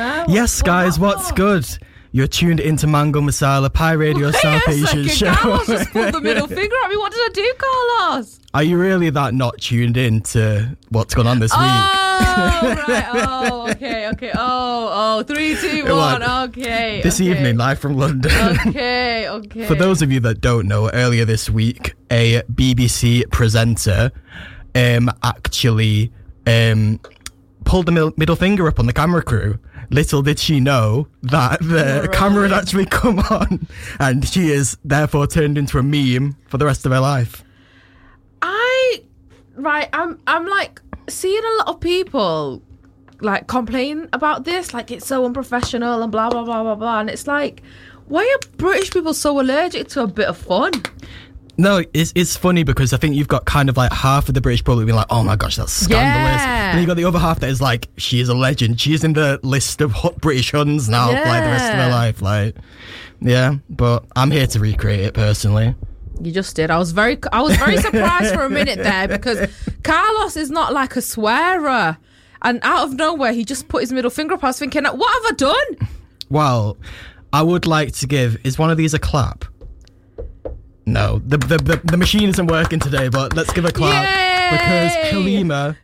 Huh? Yes, guys, what- what's good? You're tuned into Mango Masala Pie Radio South Asian show. Carlos just pulled the middle finger at me. What did I do, Carlos? Are you really that not tuned in to what's going on this week? Oh, right. Oh, okay, okay. Oh, oh, three, two, one. Okay. This okay. evening, live from London. Okay, okay. For those of you that don't know, earlier this week, a BBC presenter um, actually um, pulled the mil- middle finger up on the camera crew. Little did she know that the Right. camera had actually come on, and she is therefore turned into a meme for the rest of her life. I right, I'm I'm like seeing a lot of people like complain about this, like it's so unprofessional and blah blah blah blah blah. And it's like, why are British people so allergic to a bit of fun? No, it's it's funny because I think you've got kind of like half of the British public being like, "Oh my gosh, that's scandalous," Yeah. and you've got the other half that is like, "She is a legend. She's in the list of hot British Huns now, for, like the rest of her life." Like, yeah, but I'm here to recreate it personally. You just did. I was very I was very surprised for a minute there because Carlos is not like a swearer. And out of nowhere, he just put his middle finger up. I was thinking, what have I done? Well, I would like to give. Is one of these a clap? No, the the the, the machine isn't working today, but let's give a clap Yay! because Halima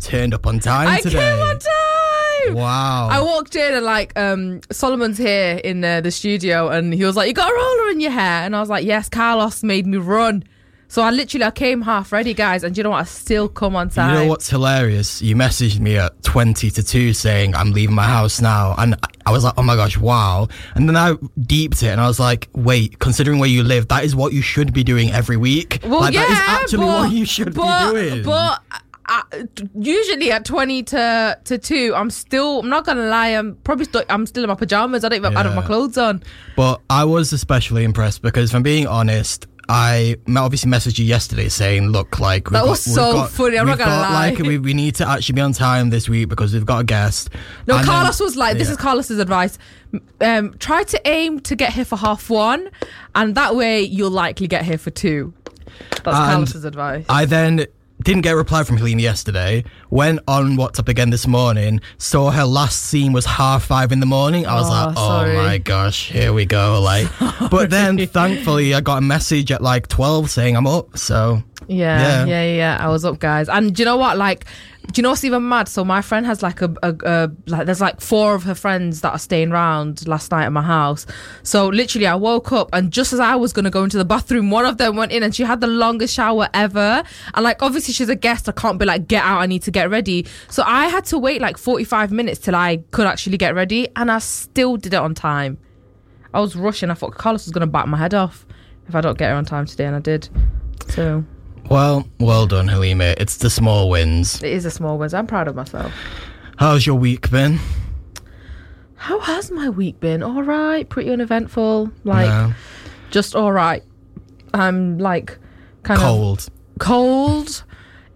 turned up on time I today. came on time. Wow. I walked in and like um Solomon's here in uh, the studio and he was like, "You got a roller in your hair," and I was like, "Yes." Carlos made me run, so I literally I came half ready, guys, and you know what? I still come on time. You know what's hilarious? You messaged me at 20 to 2 saying, I'm leaving my house now. And I was like, oh my gosh, wow. And then I deeped it and I was like, wait, considering where you live, that is what you should be doing every week. Well, like, yeah, that is actually but, what you should but, be doing. But uh, usually at twenty to to two, I'm still. I'm not gonna lie. I'm probably still. I'm still in my pajamas. I don't even I don't have my clothes on. But I was especially impressed because, if I'm being honest, I obviously messaged you yesterday saying, "Look, like we've That got, was so got- funny, I'm not gonna got, lie. Like we, we need to actually be on time this week because we've got a guest." No, And then- Carlos was like, "This yeah. is Carlos's advice. Um, try to aim to get here for half one, and that way you'll likely get here for two. That's And Carlos's advice. I then didn't get a reply from Halima yesterday. Went on WhatsApp again this morning. Saw her last scene was half five in the morning. I was Oh, like, oh sorry. my gosh, here we go. Like, but then thankfully I got a message at like twelve saying I'm up. So Yeah, Yeah. yeah, yeah. I was up, guys. And do you know what? Like, do you know what's even mad? So my friend has like a, a, a like, there's like four of her friends that are staying around last night at my house. So literally, I woke up and just as I was gonna go into the bathroom, one of them went in and she had the longest shower ever. And like, obviously, she's a guest. I can't be like, get out. I need to get ready. So I had to wait like 45 minutes till I could actually get ready, and I still did it on time. I was rushing. I thought Carlos was gonna bite my head off if I don't get her on time today, and I did. So. Well, well done, Halima. It's the small wins. It is a small wins. I'm proud of myself. How's your week been? How has my week been? All right, pretty uneventful. Like No. just all right. I'm like kind cold. of cold. cold.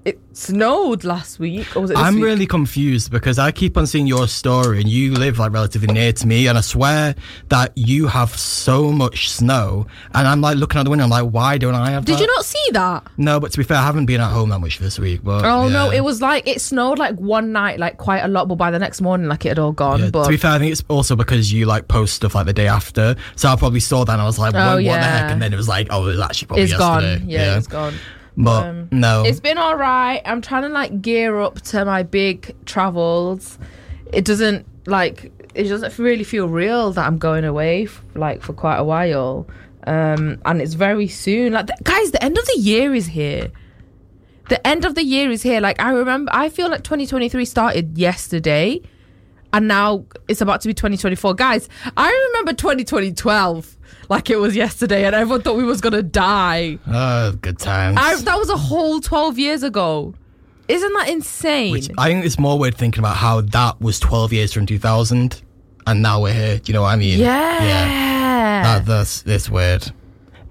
It snowed last week, or was it? This I'm week? really confused because I keep on seeing your story and you live like relatively near to me and I swear that you have so much snow and I'm like looking out the window I'm like why don't I have Did that? you not see that? No, but to be fair I haven't been at home that much this week but Oh no, it was like it snowed like one night, like quite a lot, but by the next morning, like it had all gone. Yeah, but to be fair, I think it's also because you like post stuff like the day after. So I probably saw that and I was like, Oh, what, what the yeah. heck? And then it was like, oh, it was actually probably it's gone. yesterday. Yeah, it's gone. But Um, no. It's been all right. I'm trying to like gear up to my big travels. It doesn't like it doesn't really feel real that I'm going away f- like for quite a while. Um, and it's very soon. Like the, guys, the end of the year is here. The end of the year is here. Like I remember, I feel like 2023 started yesterday, and now it's about to be 2024. Guys, I remember 2012 like it was yesterday, and everyone thought we was gonna die. oh, good times. I, that was a whole 12 years ago. Isn't that insane? Which I think it's more weird thinking about how that was 12 years from 2000 and now we're here. Do you know what I mean? yeah. Yeah. That, that's, it's weird.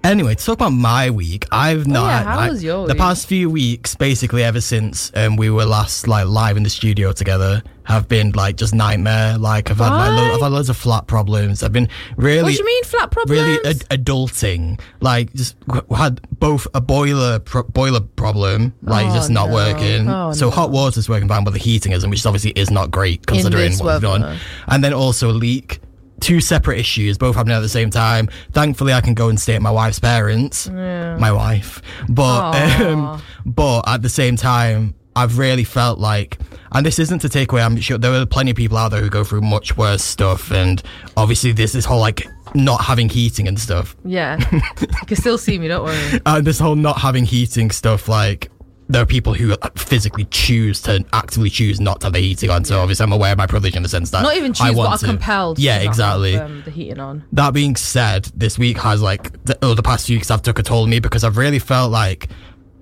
Anyway, to talk about my week, I've not. Oh, yeah, how I- was your The week? past few weeks, basically ever since um, we were last like live in the studio together, have been like just nightmare. Like I've had like, lo- Why? I've had loads of flat problems. I've been really. what do you mean flat problems? Really ad- adulting, like just w- had both a boiler pro- boiler problem, like Oh, just not no. working. Oh, so no. hot water's working fine, but the heating isn't, which obviously is not great considering this what we've done. weather. And then also a leak. Two separate issues, both happening at the same time. Thankfully, I can go and stay at my wife's parents, my wife. But um, but at the same time, I've really felt like, and this isn't to take away. I'm sure there are plenty of people out there who go through much worse stuff, and obviously there's this whole like not having heating and stuff. Yeah, you can still see me. Don't worry. Uh, this whole not having heating stuff, like there are people who physically choose to actively choose not to have the heating on. So obviously, I'm aware of my privilege in the sense that Not even I choose, but want are to. compelled. Yeah, to exactly. Have, um, the heating on. That being said, this week has like the, oh, the past few weeks have took a toll on me because I've really felt like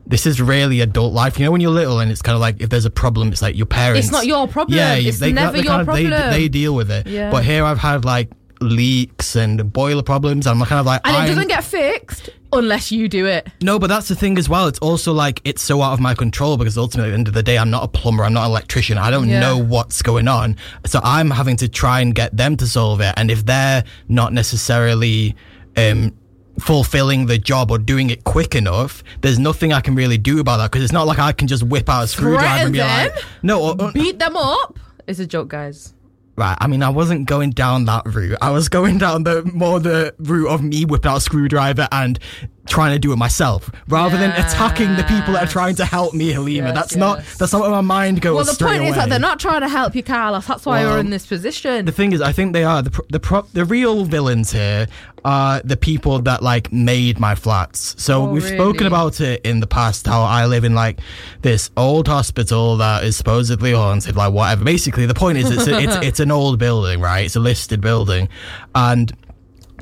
this is really adult life. You know, when you're little and it's kind of like if there's a problem, it's like your parents. It's not your problem. Yeah, It's they, never they your kind of- they- problem. They, deal with it. Yeah. But here I've had like leaks and boiler problems. And I'm kind of like, And it I'm- doesn't get fixed unless you do it. no, but that's the thing as well. It's also like it's so out of my control because ultimately at the end of the day, I'm not a plumber, I'm not an electrician. I don't Yeah. know what's going on. So I'm having to try and get them to solve it. And if they're not necessarily um, fulfilling the job or doing it quick enough, there's nothing I can really do about that because it's not like I can just whip out a screwdriver and be them, like, no, or, or- Beat them up. It's a joke, guys. Right. I mean, I wasn't going down that route. I was going down the more the route of me whipping out a screwdriver and trying to do it myself, rather than attacking the people that are trying to help me, Halima. Yes, that's not that's not where my mind goes. Well, the point is that they're not trying to help you, Carlos. That's why Well, you're in this position. The thing is, I think they are the pro- the pro- the real villains here are the people that like made my flats. So Oh, we've spoken about it in the past how I live in like this old hospital that is supposedly haunted, like whatever. Basically, the point is it's a, it's it's an old building, right? It's a listed building, and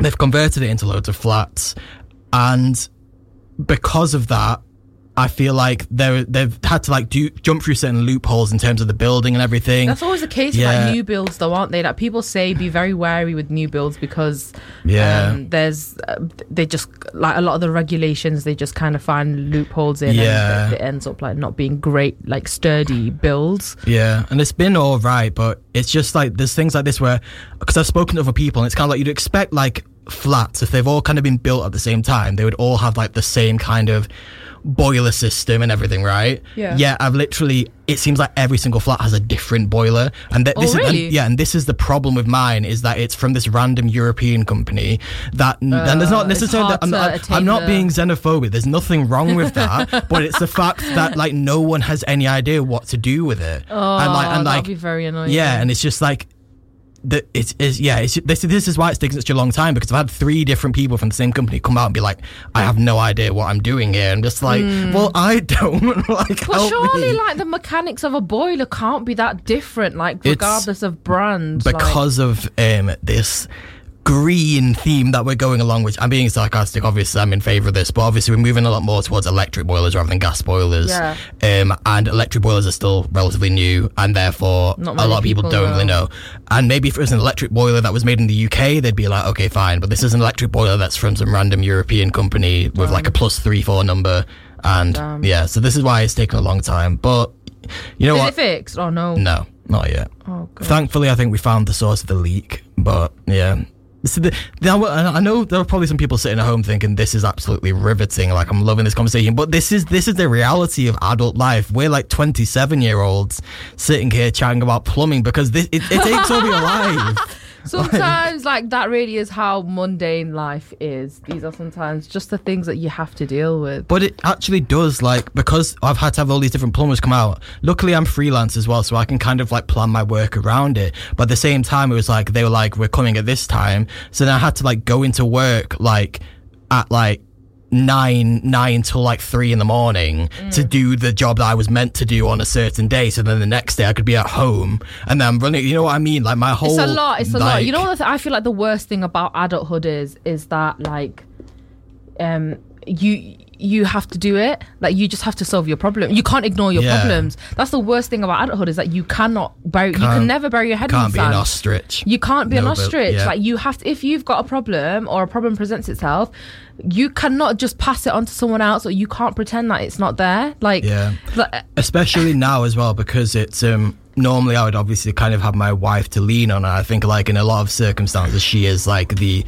they've converted it into loads of flats, and because of that. I feel like they they've had to like do jump through certain loopholes in terms of the building and everything. That's always the case with like new builds, though, aren't they? That people say be very wary with new builds because Yeah. um, there's uh, they just like a lot of the regulations they just kind of find loopholes in, Yeah. and it, it ends up like not being great, like sturdy builds. Yeah, and it's been all right, but it's just like there's things like this where because I've spoken to other people, and it's kind of like you'd expect like flats if they've all kind of been built at the same time, they would all have like the same kind of boiler system and everything, right? Yeah. Yeah, I've literally. It seems like every single flat has a different boiler, and that Oh, this is and, yeah, and this is the problem with mine is that it's from this random European company that and there's not Uh, necessarily. hard I'm, not, I'm not the- being xenophobic. There's nothing wrong with that, but it's the fact that like no one has any idea what to do with it. Oh, and like and that'd like be very annoying. yeah, and it's just like that. It's yeah. It's this. This is why it's taken such a long time because I've had three different people from the same company come out and be like, "I have no idea what I'm doing here." I'm just like, well, I don't like. But surely, me. like the mechanics of a boiler can't be that different, like It's regardless of brand. like- because of um this green theme that we're going along with. I'm being sarcastic. Obviously, I'm in favour of this, but obviously, we're moving a lot more towards electric boilers rather than gas boilers. Yeah. Um, and electric boilers are still relatively new, and therefore, a lot of people, people don't know. really know. And maybe if it was an electric boiler that was made in the UK, they'd be like, okay, fine. But this is an electric boiler that's from some random European company with like a plus three four number. And yeah, so this is why it's taken a long time. But you know is what? it fixed or no? no, not yet. Oh god. Thankfully, I think we found the source of the leak, but yeah. So the, I know there are probably some people sitting at home thinking this is absolutely riveting. Like I'm loving this conversation, but this is this is the reality of adult life. We're like 27 year olds sitting here chatting about plumbing because this it, it takes over your life. Sometimes, like that, really is how mundane life is. These are sometimes just the things that you have to deal with. But it actually does, like, because I've had to have all these different plumbers come out. Luckily, I'm freelance as well, so I can kind of like plan my work around it. But at the same time, it was like they were like, "We're coming at this time," so then I had to like go into work like at like nine nine till like three in the morning Mm. to do the job that I was meant to do on a certain day. So then the next day I could be at home and then I'm running. You know what I mean? Like my whole. It's a lot. It's a lot. You know what I feel like the worst thing about adulthood is is that like um you you have to do it. Like you just have to solve your problem. You can't ignore your Yeah. problems. That's the worst thing about adulthood is that you cannot bury. you can never bury your head in Can't the be an ostrich. You can't be an No, but- ostrich. yeah. Like you have to. If you've got a problem or a problem presents itself, you cannot just pass it on to someone else, or you can't pretend that it's not there. Like, Yeah. like, especially now as well because it's um normally I would obviously kind of have my wife to lean on and I think like in a lot of circumstances she is like the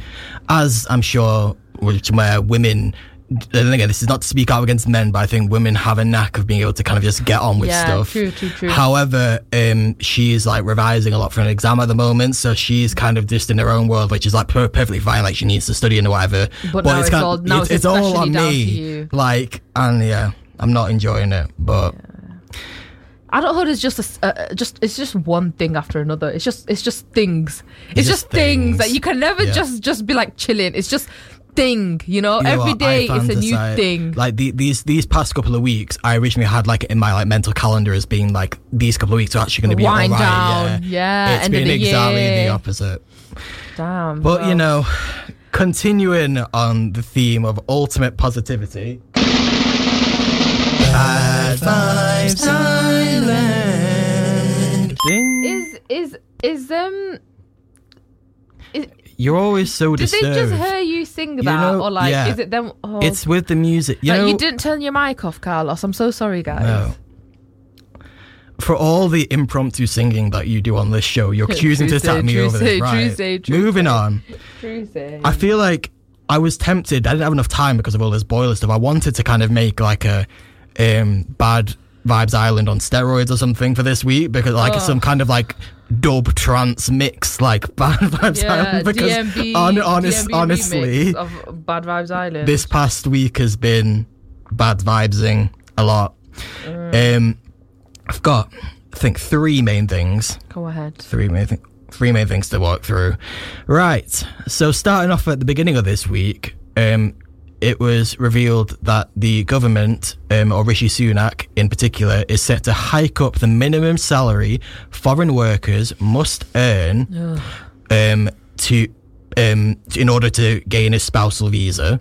as I'm sure which where women again, this is not to speak out against men, but I think women have a knack of being able to kind of just get on with Yeah, stuff. true, true, true. However, um, she is like revising a lot for an exam at the moment, so she's kind of just in her own world, which is like per- perfectly fine. Like she needs to study and whatever. But now it's kind all- now it's all on me. Like, and yeah, I'm not enjoying it, but. adulthood is just a uh, uh, just it's just one thing after another. It's just it's just things. It's, It's just things. that you can never Yeah. just just be like chilling. It's just thing. You know, You know every what? Day it's a new thing. Like the, these these past couple of weeks, I originally had like in my like mental calendar as being like these couple of weeks are actually going to be Wind all right, down. Yeah, Yeah, it's end of been the exactly year. the opposite. Damn. But you know, continuing on the theme of ultimate positivity. Bad vibes island. Is is is um. Is, You're always so did disturbed. they just hear you sing that, know- or like, yeah. is it them? Oh, It's with the music. You like, know, you didn't turn your mic off, Carlos. I'm so sorry, guys. No. For all the impromptu singing that you do on this show, you're choosing to tap me over this. Right. say, true Moving on. Tuesday. I feel like I was tempted. I didn't have enough time because of all this boiler stuff. I wanted to kind of make like a um, bad vibes island on steroids or something for this week because like Oh. some kind of like dub trance mix like bad vibes yeah, island because DMB, hon- honest, DMB honestly of Bad Vibes Island. this past week has been bad vibesing a lot. Mm. Um, I've got I think three main things Go ahead. three main th- three main things to walk through. Right. So starting off at the beginning of this week, um, it was revealed that the government, um, or Rishi Sunak in particular, is set to hike up the minimum salary foreign workers must earn um, to um, in order to gain a spousal visa,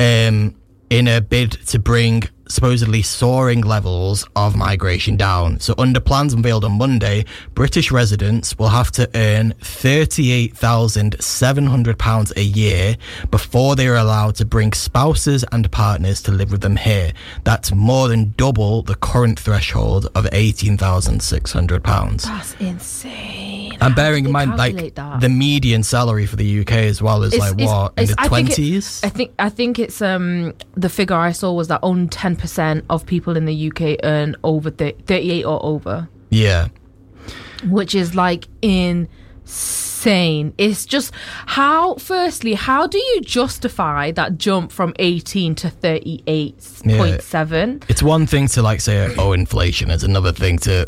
um, in a bid to bring supposedly soaring levels of migration down. So, under plans unveiled on Monday, British residents will have to earn £38,700 a year before they are allowed to bring spouses and partners to live with them here. That's more than double the current threshold of £18,600. That's insane. And bearing in mind, like that. the median salary for the UK as well is It's- like it's- what in the I think it- twenties. I think I think it's um the figure I saw was that only ten percent of people in the UK earn over th- thirty eight or over, Yeah, which is like insane. It's just how. Firstly, how do you justify that jump from eighteen to thirty eight point seven? it's one thing to like say, oh, inflation. It's another thing to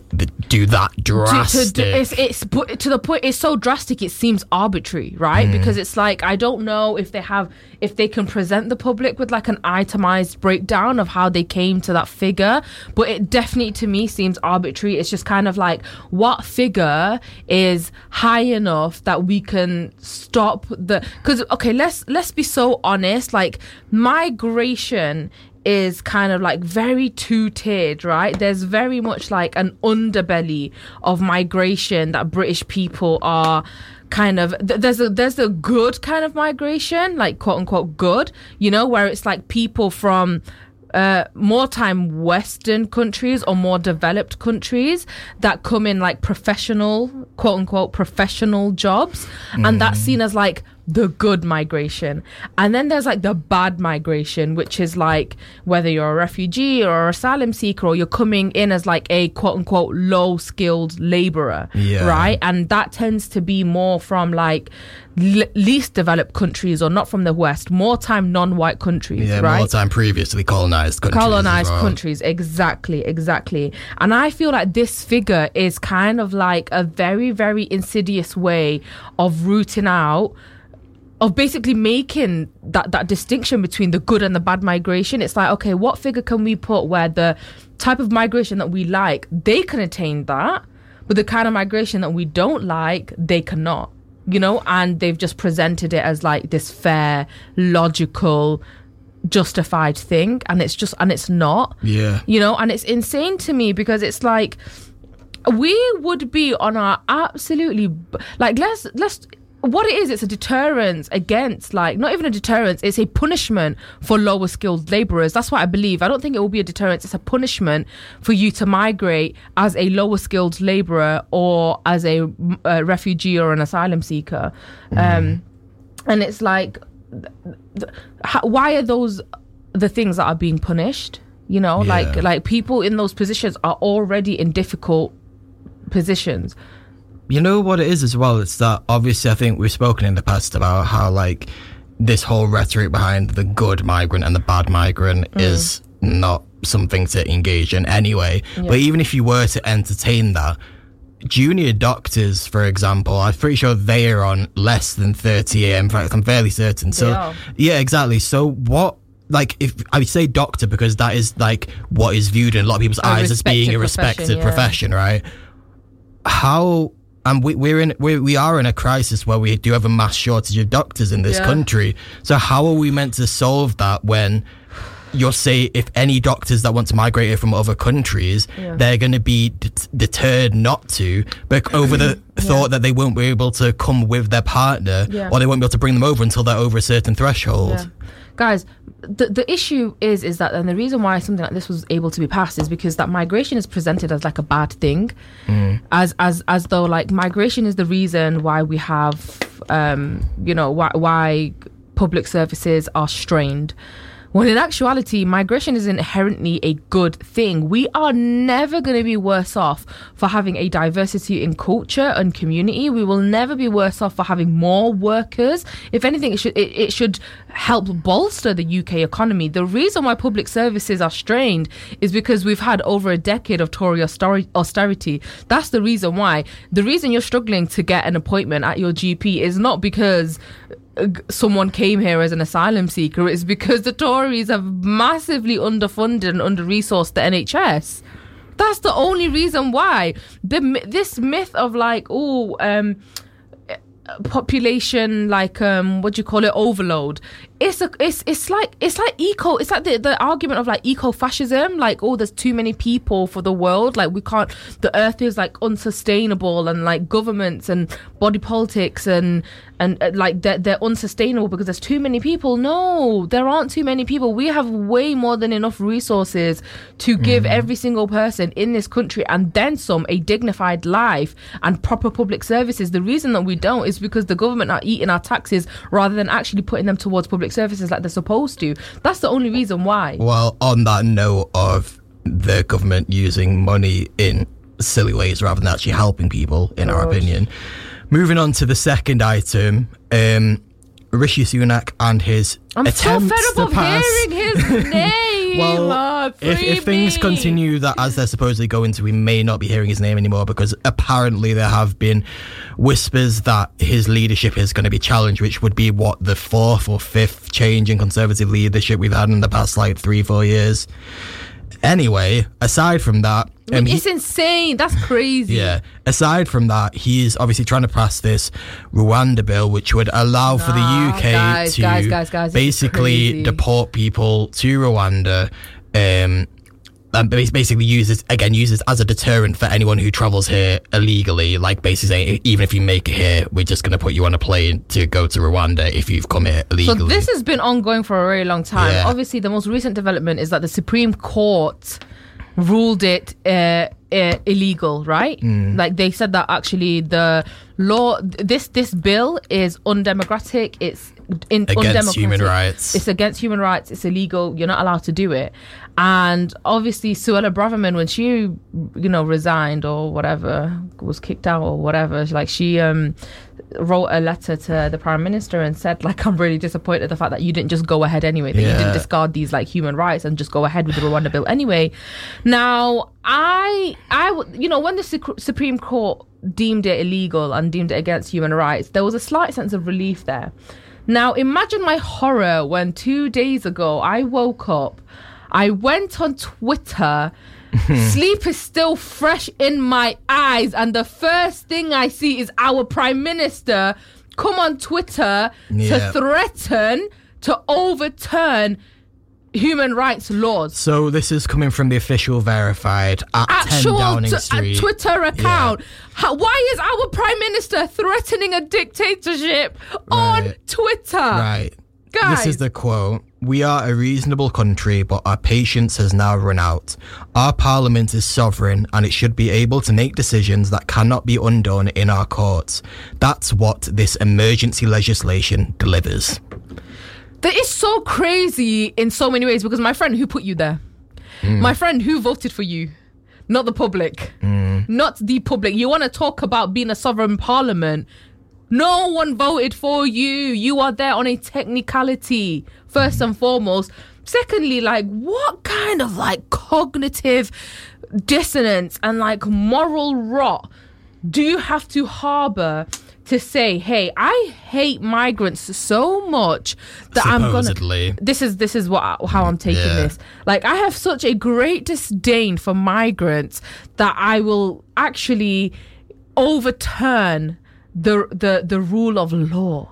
do that to, drastic. to, it's it's to the point it's so drastic it seems arbitrary right hmm. because it's like i don't know if they have if they can present the public with like an itemized breakdown of how they came to that figure but it definitely to me seems arbitrary it's just kind of like what figure is high enough that we can stop the because okay let's let's be so honest like migration is kind of like very two tiered, right? There's very much like an underbelly of migration that British people are kind of th- there's a there's a good kind of migration like quote unquote good you know where it's like people from uh, more time Western countries or more developed countries that come in like professional, quote unquote, professional jobs. And that's seen as like the good migration. And then there's like the bad migration, which is like whether you're a refugee or asylum seeker or you're coming in as like a quote unquote low skilled laborer, Yeah. right? And that tends to be more from like l- least developed countries or not from the West, more time non white countries, yeah, right? more time previously colonized countries. colonized well. countries exactly exactly and i feel like this figure is kind of like a very very insidious way of rooting out of basically making that that distinction between the good and the bad migration. It's like okay what figure can we put where the type of migration that we like they can attain that but the kind of migration that we don't like they cannot you know? And they've just presented it as like this fair logical justified thing and it's just and it's not. Yeah. you know and it's insane to me because it's like we would be on our absolutely like let's let's what it is it's a deterrence against like not even a deterrence it's a punishment for lower skilled laborers that's what i believe. I don't think it will be a deterrence it's a punishment for you to migrate as a lower skilled laborer or as a, mm, a refugee or an asylum seeker. Um and it's like th- th- how, why are those the things that are being punished? You know like like people in those positions are already in difficult positions You know what it is as well? It's that obviously I think we've spoken in the past about how like this whole rhetoric behind the good migrant and the bad migrant mm. is not something to engage in anyway. But even if you were to entertain that, junior doctors, for example, I'm pretty sure they are on less than 30 a.m. In fact, I'm fairly certain. So, yeah, exactly. So, what, like, if I say doctor because that is like what is viewed in a lot of people's eyes as being a respected respected profession, yeah. profession, right? How, and we, we're in, we, we are in a crisis where we do have a mass shortage of doctors in this Yeah. country. So, how are we meant to solve that when? You'll say if any doctors that want to migrate here from other countries, Yeah. they're going to be det- deterred not to, but over the thought that they won't be able to come with their partner, Yeah. or they won't be able to bring them over until they're over a certain threshold. Guys, the the issue is is that and the reason why something like this was able to be passed is because that migration is presented as like a bad thing. As as as though like migration is the reason why we have um you know why why public services are strained. When in actuality, migration is inherently a good thing. We are never going to be worse off for having a diversity in culture and community. We will never be worse off for having more workers. If anything, it should it, it should help bolster the UK economy. The reason why public services are strained is because we've had over a decade of Tory austerity. That's the reason why. The reason you're struggling to get an appointment at your GP is not because someone came here as an asylum seeker it's because the Tories have massively underfunded and under resourced the NHS. That's the only reason why. The this myth of like, oh, um, population like um what do you call it overload it's a it's it's like it's like eco it's like the, the argument of like eco-fascism like oh there's too many people for the world like we can't the earth is like unsustainable and like governments and body politics and and uh, like they're, they're unsustainable because there's too many people. No there aren't too many people. We have way more than enough resources to give every single person in this country and then some a dignified life and proper public services. The reason that we don't is because the government are eating our taxes rather than actually putting them towards public services like they're supposed to that's the only reason why Well, on that note of the government using money in silly ways rather than actually helping people, in our opinion. Moving on to the second item, um, Rishi Sunak and his i'm so fed up to of pass. hearing his name Well, if, if things continue that as they're supposedly going to, we may not be hearing his name anymore because apparently there have been whispers that his leadership is going to be challenged, which would be what the fourth or fifth change in conservative leadership we've had in the past like three, four years. Anyway, aside from that, um, he- it's insane that's crazy yeah. Aside from that, he's obviously trying to pass this Rwanda bill, which would allow for the UK guys, to guys, guys, basically deport people to Rwanda. Um, bas- basically uses again uses as a deterrent for anyone who travels here illegally. Like basically saying, even if you make it here, we're just going to put you on a plane to go to Rwanda if you've come here So illegally. this has been ongoing for a very long time. Yeah. Obviously, the most recent development is that the Supreme Court ruled it uh, uh, illegal, right? Mm. Like they said that actually the law, this this bill is undemocratic. It's in Against human rights. It's against human rights. It's illegal. You're not allowed to do it. And obviously, Suella Braverman, when she, you know, resigned or whatever, was kicked out or whatever, like she um wrote a letter to the prime minister and said like i'm really disappointed at the fact that you didn't just go ahead anyway that you didn't discard these like human rights and just go ahead with the rwanda bill anyway now I, I, you know when the Suc- supreme court deemed it illegal and deemed it against human rights there was a slight sense of relief there now imagine my horror when two days ago i woke up i went on twitter Sleep is still fresh in my eyes, and the first thing I see is our prime minister come on Twitter Yeah. to threaten to overturn human rights laws. So this is coming from the official verified at 10 Actual Downing t- uh, Street. Twitter account. How, why is our prime minister threatening a dictatorship on Twitter? Right. Guys. This is the quote. We are a reasonable country, but our patience has now run out. Our parliament is sovereign and it should be able to make decisions that cannot be undone in our courts. That's what this emergency legislation delivers. That is so crazy in so many ways because my friend who put you there, Hmm. my friend who voted for you, not the public, Hmm. not the public. You want to talk about being a sovereign parliament? No one voted for you. You are there on a technicality, first and foremost. Secondly, like, what kind of like cognitive dissonance and like moral rot do you have to harbor to say, hey, I hate migrants so much that I'm gonna. This is this is what how I'm taking Yeah. this. Like I have such a great disdain for migrants that I will actually overturn the the the rule of law.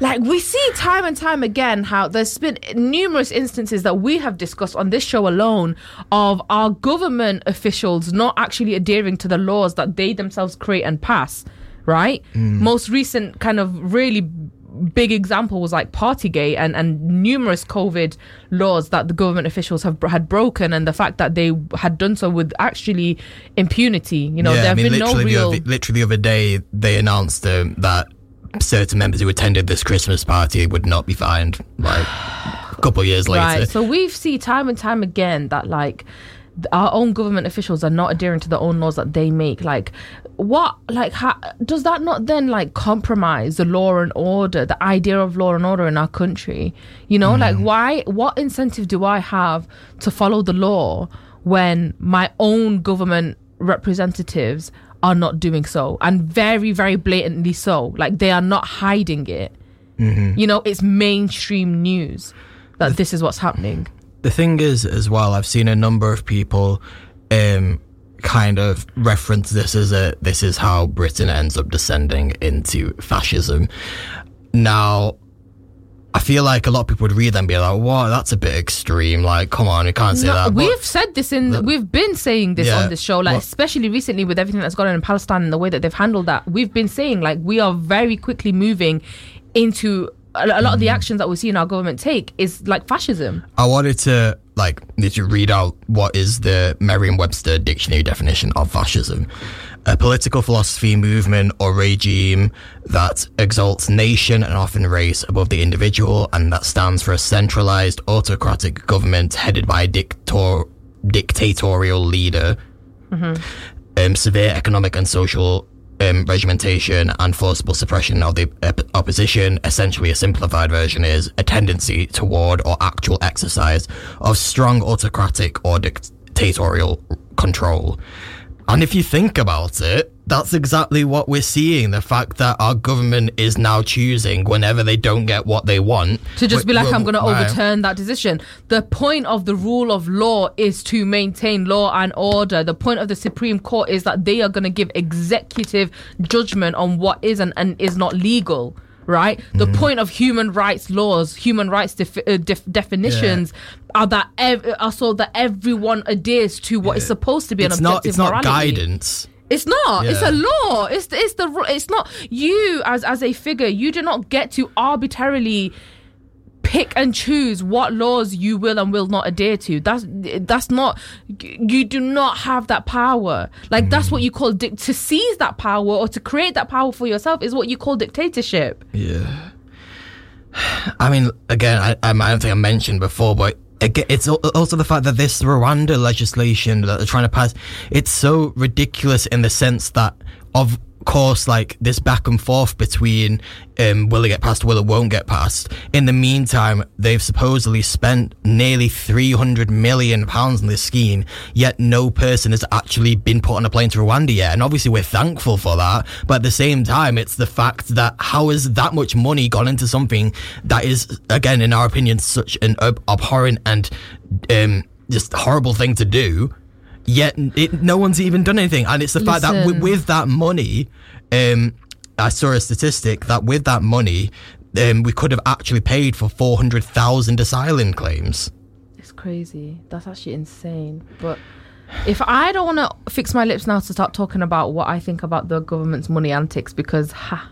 Like we see time and time again how there's been numerous instances that we have discussed on this show alone of our government officials not actually adhering to the laws that they themselves create and pass, right? Most recent kind of really big example was like Partygate and, and numerous COVID laws that the government officials have had broken and the fact that they had done so with actually impunity. You know, there have been no literally, real the other, literally the other day they announced um, that certain members who attended this Christmas party would not be fined. Like a couple years later. Right. So we've seen time and time again that like our own government officials are not adhering to their own laws that they make. Like what like how, does that not then like compromise the law and order, the idea of law and order in our country? You know, like why what incentive do I have to follow the law when my own government representatives are not doing so? And very very blatantly so. Like they are not hiding it. You know it's mainstream news that this is what's happening. The thing is as well i've seen a number of people um kind of reference this as a this is how britain ends up descending into fascism now I feel like a lot of people would read that and be like, "Wow, that's a bit extreme." Like, come on, we can't say No, that. We've said this in we've been saying this Yeah, on this show like well- especially recently with everything that's gone on in palestine and the way that they've handled that we've been saying like we are very quickly moving into a, a lot of the Mm. actions that we see in our government take is like fascism I wanted to like need to read out what is the Merriam-Webster dictionary definition of fascism. A political philosophy, movement, or regime that exalts nation and often race above the individual, and that stands for a centralized autocratic government headed by a dictor- dictatorial leader. Um, severe economic and social um, regimentation and forcible suppression of the op- opposition. Essentially, a simplified version is a tendency toward or actual exercise of strong autocratic or dictatorial control. And if you think about it, that's exactly what we're seeing. The fact that our government is now choosing whenever they don't get what they want to just be like i'm going to overturn that decision the point of the rule of law is to maintain law and order the point of the supreme court is that they are going to give executive judgment on what is and, and is not legal right the Mm-hmm. point of human rights laws human rights defi- uh, def- definitions are that ev- are so that everyone adheres to what is supposed to be an It's objective not. It's not morality. guidance. It's not. It's a law. It's it's the it's not you as as a figure. You do not get to arbitrarily pick and choose what laws you will and will not adhere to. That's that's not. You do not have that power. Like that's what mm. you call dic- to seize that power or to create that power for yourself is what you call dictatorship. Yeah. I mean, again, I, I don't think I mentioned before, but it's also the fact that this Rwanda legislation that they're trying to pass, it's so ridiculous in the sense that, of course, like this back and forth between um, will it get passed, will it won't get passed. In the meantime, they've supposedly spent nearly 300 million pounds on this scheme, yet no person has actually been put on a plane to Rwanda yet. And obviously, we're thankful for that. But at the same time, it's the fact that how has that much money gone into something that is, again, in our opinion, such an ab- abhorrent and um, just horrible thing to do. Yet it, no one's even done anything, and it's the fact that with, with that money, um, I saw a statistic that with that money, um, we could have actually paid for 400,000 asylum claims. It's crazy. That's actually insane. But if I don't want to fix my lips now to start talking about what I think about the government's money antics, because ha,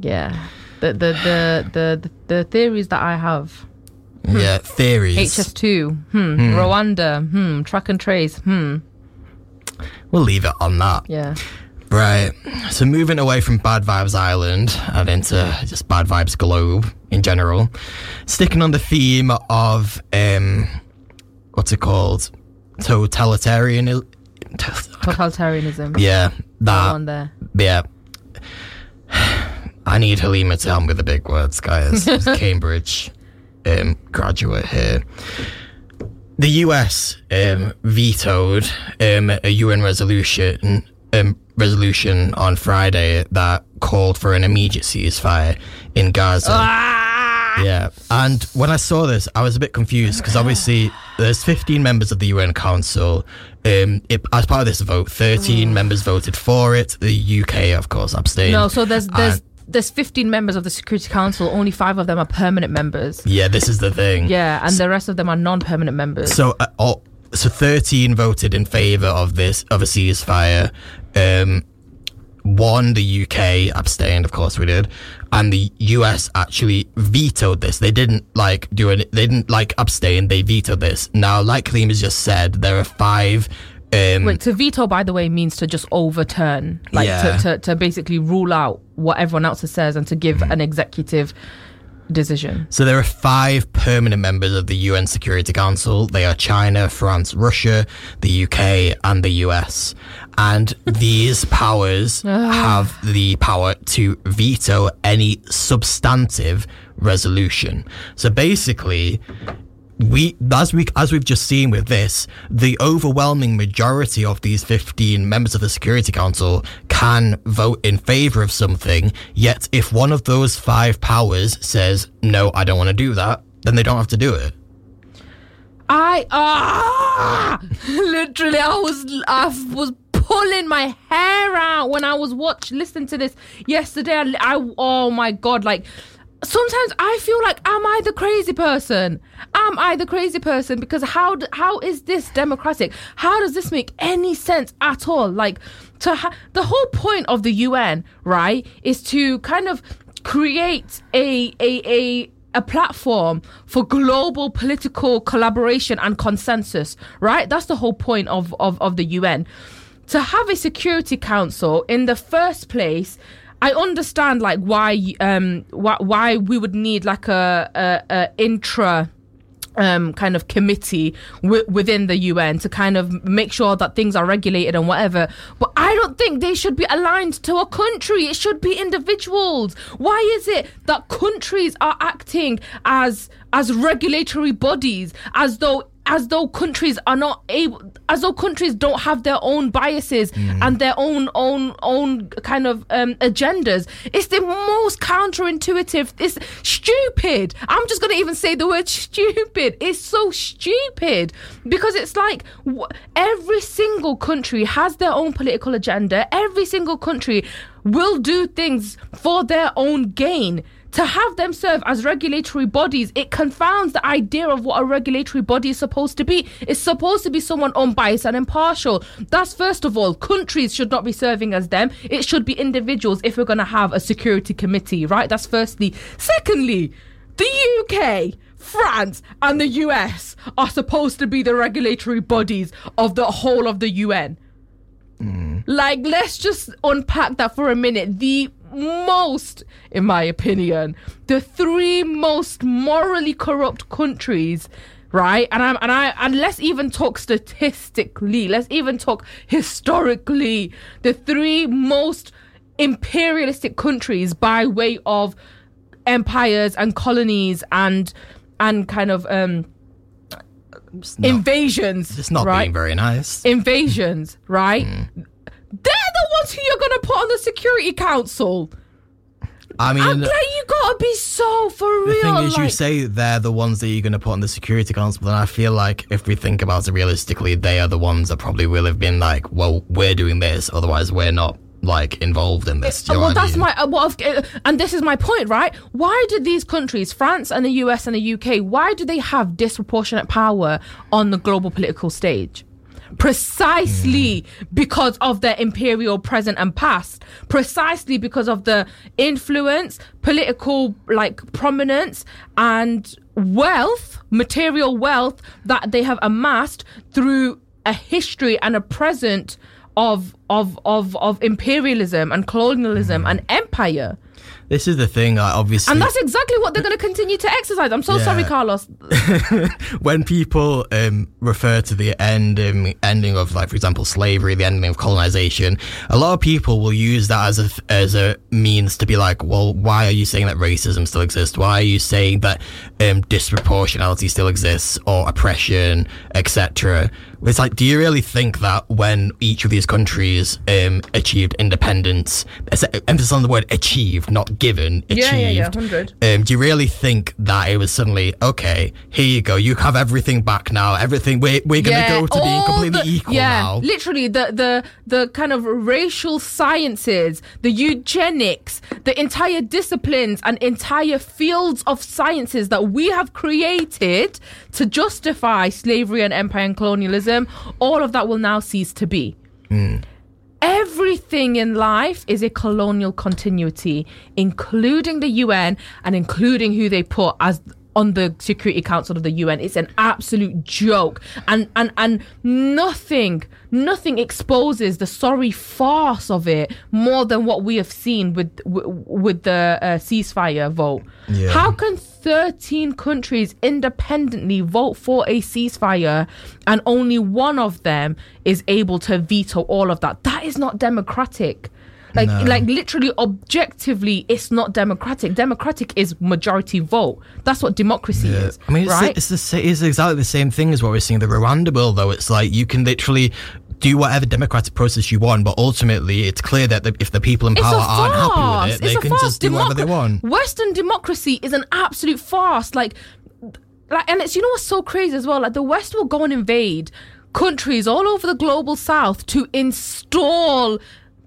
yeah, the the the the the theories that I have. Yeah, theories. HS2, hmm, Rwanda, hmm, track and trace, hmm, We'll leave it on that. yeah. Right. So moving away from Bad Vibes Island and into just Bad Vibes Globe in general, sticking on the theme of um, what's it called, totalitarian. Totalitarianism. Yeah, That one there. Yeah. I need Halima to help me with the big words, guys. Cambridge um, graduate here. The US um, vetoed um, a UN resolution um, resolution on Friday that called for an immediate ceasefire in Gaza. Ah! Yeah, and when I saw this, I was a bit confused because obviously there's 15 members of the UN Council. Um, it, as part of this vote, 13 members voted for it. The UK, of course, abstained. No, so there's there's there's 15 members of the Security Council. Only five of them are permanent members. yeah, this is the thing. Yeah, and the rest of them are non-permanent members. So, uh, all, so 13 voted in favour of this of a ceasefire. Um, one, the UK abstained, of course we did, and the US actually vetoed this. They didn't like do it. They didn't like abstain. They vetoed this. Now, like Halima has just said, there are five. Um, Wait, to veto, by the way, means to just overturn, like Yeah. to, to, to basically rule out what everyone else says and to give Mm-hmm. an executive decision. So there are five permanent members of the UN Security Council. They are China, France, Russia, the UK, and the US. And these powers have the power to veto any substantive resolution. So basically, we as we as we've just seen with this, the overwhelming majority of these 15 members of the Security Council can vote in favor of something. Yet, if one of those five powers says no, I don't want to do that, then they don't have to do it. I ah, literally, I was I was pulling my hair out when I was watch listening to this yesterday. I, I oh my god, like. Sometimes I feel like, am I the crazy person? Am I the crazy person? Because how how is this democratic? How does this make any sense at all? Like, to ha- the whole point of the UN, right, is to kind of create a a a a platform for global political collaboration and consensus, right? That's the whole point of, of, of the UN. To have a Security Council in the first place, I understand like why um why, why we would need like a, a, a intra um, kind of committee w- within the UN to kind of make sure that things are regulated and whatever. But I don't think they should be aligned to a country. It should be individuals. Why is it that countries are acting as as regulatory bodies as though as though countries are not able as though countries don't have their own biases and their own own own kind of um, agendas. It's the most counterintuitive it's stupid. I'm just going to even say the word stupid. It's so stupid because it's like every single country has their own political agenda. Every single country will do things for their own gain to have them serve as regulatory bodies, it confounds the idea of what a regulatory body is supposed to be. It's supposed to be someone unbiased and impartial. That's first of all, countries should not be serving as them. It should be individuals if we're going to have a security committee, right? That's firstly. Secondly, the UK. France and the US are supposed to be the regulatory bodies of the whole of the UN. Mm. Like, let's just unpack that for a minute. The most, in my opinion, the three most morally corrupt countries, right? And I'm and I and let's even talk statistically. Let's even talk historically. The three most imperialistic countries by way of empires and colonies and and kind of um It's not, invasions. it's not right? being very nice. invasions, right? They're the ones who you're gonna put on the Security Council. I mean, I'm like, you gotta be so for The real. thing is, you say they're the ones that you're going to put on the Security Council, but then I feel like if we think about it realistically, they are the ones that probably will have been like, well, we're doing this, otherwise we're not like involved in this. Do you well, what I that's mean? my uh, what, uh, and this is my point, right? Why did these countries, France and the US and the UK, why do they have disproportionate power on the global political stage? Precisely because of their imperial present and past. Precisely because of the influence, political like prominence, and wealth, material wealth that they have amassed through a history and a present of of of of imperialism and colonialism mm. and empire. This is the thing. Obviously, And that's exactly what they're going to continue to exercise. I'm so Yeah. sorry, Carlos. when people um, refer to the end um, ending of, like, for example, slavery, the ending of colonization, a lot of people will use that as a as a means to be like, well, why are you saying that racism still exists? Why are you saying that um, disproportionality still exists or oppression, etc.? It's like, do you really think that when each of these countries um, achieved independence, it's- emphasis on the word achieved, not given, achieved? Yeah, yeah, yeah, 100. Um, do you really think that it was suddenly okay? Here you go. You have everything back now. Everything. We're we're gonna go to being completely the- equal yeah, now. literally the the the kind of racial sciences, the eugenics, the entire disciplines and entire fields of sciences that we have created to justify slavery and empire and colonialism, all of that will now cease to be. Hmm. Everything in life is a colonial continuity, including the UN and including who they put as on the Security Council of the UN. It's an absolute joke, and and and nothing, nothing exposes the sorry farce of it more than what we have seen with with, with the uh, ceasefire vote. Yeah. How can 13 countries independently vote for a ceasefire and only one of them is able to veto all of that? That is not democratic. Like, No. like literally, objectively, it's not democratic. Democratic is majority vote. That's what democracy Yeah. is. I mean, it's, right? it's the it's exactly the same thing as what we're seeing in the Rwanda bill, though. It's like you can literally do whatever democratic process you want, but ultimately, it's clear that the, if the people in power aren't happy with it, It's they a can farce. just do whatever they want. Western democracy is an absolute farce. Like, like, and it's you know what's so crazy as well. Like, the West will go and invade countries all over the global South to install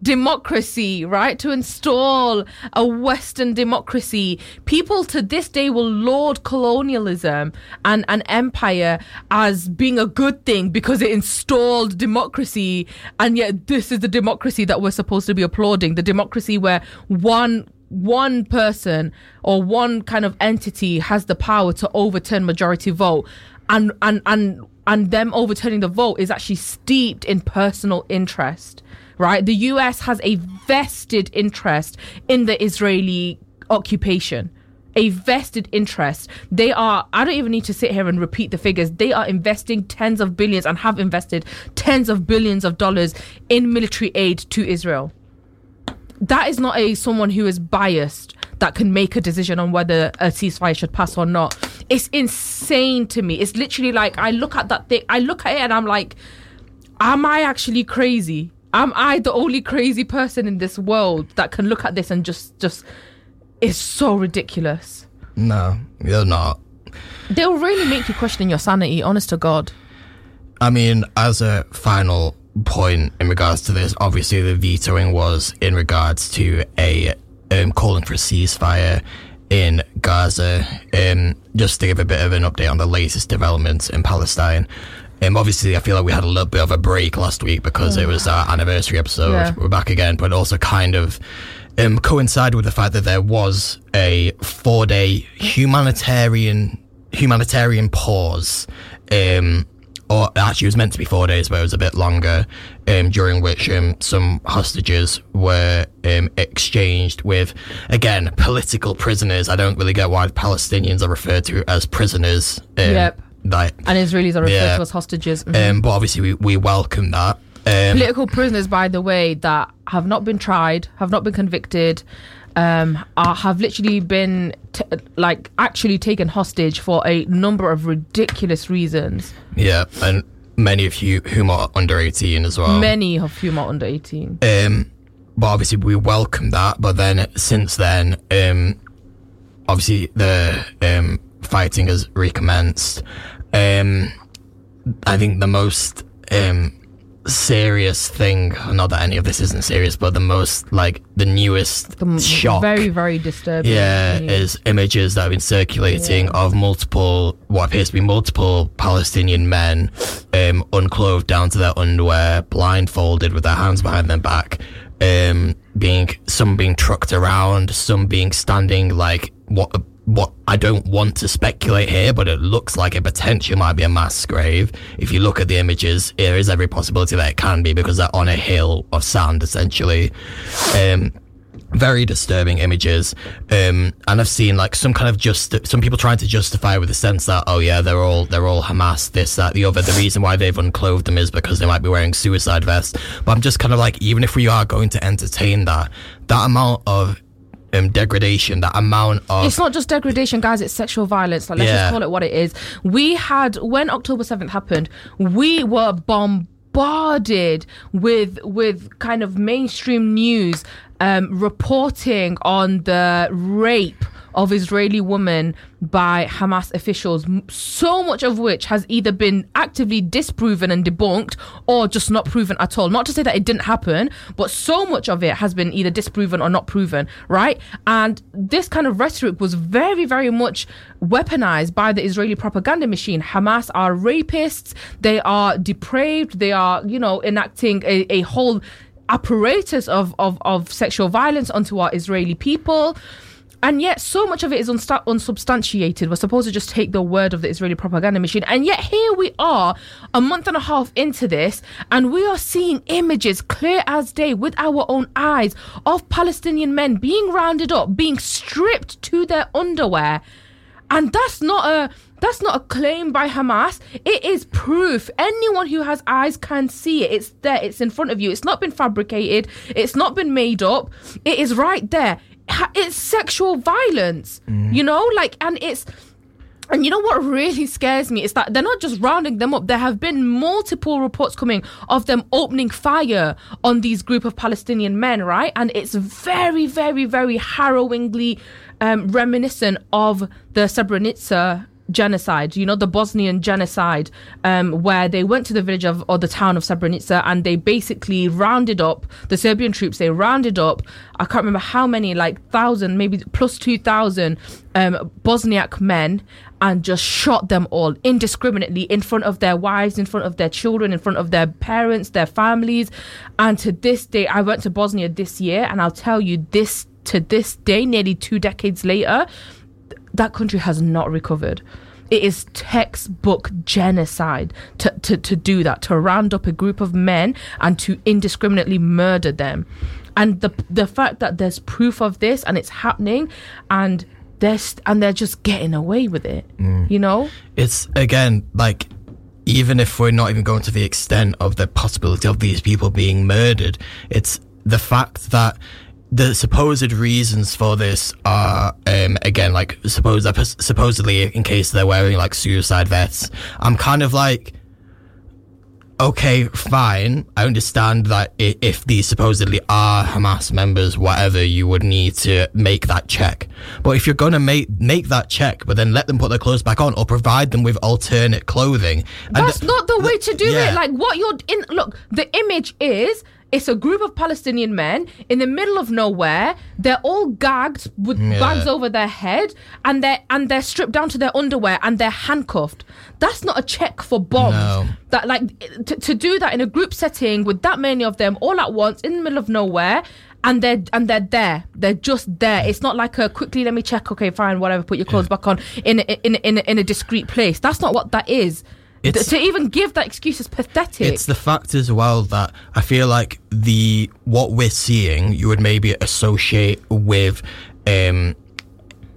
democracy, right? To install a Western democracy. People to this day will laud colonialism and an empire as being a good thing because it installed democracy. And yet, this is the democracy that we're supposed to be applauding the democracy where one one person or one kind of entity has the power to overturn majority vote and and and and them overturning the vote is actually steeped in personal interest right the US has a vested interest in the Israeli occupation a vested interest. They are, I don't even need to sit here and repeat the figures. They are investing tens of billions and have invested tens of billions of dollars in military aid to Israel that is not a someone who is biased that can make a decision on whether a ceasefire should pass or not. It's insane to me. It's literally like I look at that thing, I look at it and I'm like, am I actually crazy? Am I the only crazy person in this world that can look at this and just just it's so ridiculous. No, you're not. They'll really make you question your sanity, honest to God. I mean, as a final point in regards to this, obviously the vetoing was in regards to a um, calling for a ceasefire in Gaza. Um, just to give a bit of an update on the latest developments in Palestine. Um, obviously, I feel like we had a little bit of a break last week because it was our anniversary episode. Yeah. We're back again, but also kind of um, coincided with the fact that there was a four-day humanitarian humanitarian pause. Um, or actually, it was meant to be four days, but it was a bit longer. Um, during which um, some hostages were um, exchanged with, again, political prisoners. I don't really get why Palestinians are referred to as prisoners. Um, Yep. Like, And Israelis are referred Yeah. to as hostages. Mhm. um, but obviously, we, we welcome that. Um, political prisoners, by the way, that have not been tried, have not been convicted, um, are, have literally been t- like actually taken hostage for a number of ridiculous reasons. yeah, and many of you whom are under 18 as well. Many of whom are under eighteen. Um, but obviously we welcome that. But then since then, um, obviously the um, fighting has recommenced. Um, I think the most um, serious thing. Not that any of this isn't serious, but the most like the newest The shock. Very, very disturbing. yeah, news. is images that have been circulating of multiple, what appears to be multiple Palestinian men, um, unclothed down to their underwear, blindfolded with their hands behind their back, um, being some being trucked around, some being standing like what what I don't want to speculate here, but it looks like it potentially might be a mass grave. If you look at the images, there is every possibility that it can be because they're on a hill of sand, essentially. Um, very disturbing images um and i've seen like some kind of just some people trying to justify with the sense that oh yeah they're all they're all hamas this that the other the reason why they've unclothed them is because they might be wearing suicide vests but i'm just kind of like even if we are going to entertain that that amount of um, degradation that amount of It's not just degradation, guys. It's sexual violence. Like, let's Yeah. just call it what it is. We had when October seventh happened, we were bombarded with with kind of mainstream news um, reporting on the rape of Israeli women by Hamas officials, so much of which has either been actively disproven and debunked or just not proven at all. Not to say that it didn't happen, but so much of it has been either disproven or not proven, right? And this kind of rhetoric was very, very much weaponized by the Israeli propaganda machine. Hamas are rapists, they are depraved, they are, you know, enacting a, a whole apparatus of, of, of sexual violence onto our Israeli people. And yet, so much of it is unsta- unsubstantiated. We're supposed to just take the word of the Israeli propaganda machine. And yet, here we are, a month and a half into this, and we are seeing images clear as day with our own eyes of Palestinian men being rounded up, being stripped to their underwear. And that's not a that's not a claim by Hamas. It is proof. Anyone who has eyes can see it. It's there. It's in front of you. It's not been fabricated. It's not been made up. It is right there. It's sexual violence. You know, like, and it's. And you know what really scares me is that they're not just rounding them up. There have been multiple reports coming of them opening fire on these group of Palestinian men, right? And it's very, very, very harrowingly um, reminiscent of the Srebrenica genocide, you know, the Bosnian genocide, um, where they went to the village of or the town of Srebrenica and they basically rounded up the Serbian troops. They rounded up, I can't remember how many, like thousand, maybe plus two thousand um, Bosniak men, and just shot them all indiscriminately in front of their wives, in front of their children, in front of their parents, their families. And to this day, I went to Bosnia this year, and I'll tell you this to this day, nearly two decades later, that country has not recovered. It is textbook genocide to, to, to do that, to round up a group of men and to indiscriminately murder them. And the the fact that there's proof of this and it's happening and they're st- and they're just getting away with it. Mm. You know? it's again like even if we're not even going to the extent of the possibility of these people being murdered it's the fact that the supposed reasons for this are um, again like suppose supposedly in case they're wearing like suicide vests i'm kind of like okay, fine. I understand that if these supposedly are Hamas members, whatever, you would need to make that check. But if you're gonna make make that check, but then let them put their clothes back on, or provide them with alternate clothing, and That's not the way to do yeah. it. Like what you're in look, the image is it's a group of Palestinian men in the middle of nowhere. They're all gagged with Yeah. bags over their head and they're and they're stripped down to their underwear and they're handcuffed. That's not a check for bombs. No. That like to, to do that in a group setting with that many of them all at once in the middle of nowhere and they're and they're there. They're just there. It's not like a quickly let me check. Okay, fine, whatever. Put your clothes back on in in in a, in a discreet place. That's not what that is. To even give that excuse is pathetic. It's the fact as well that I feel like the what we're seeing you would maybe associate with um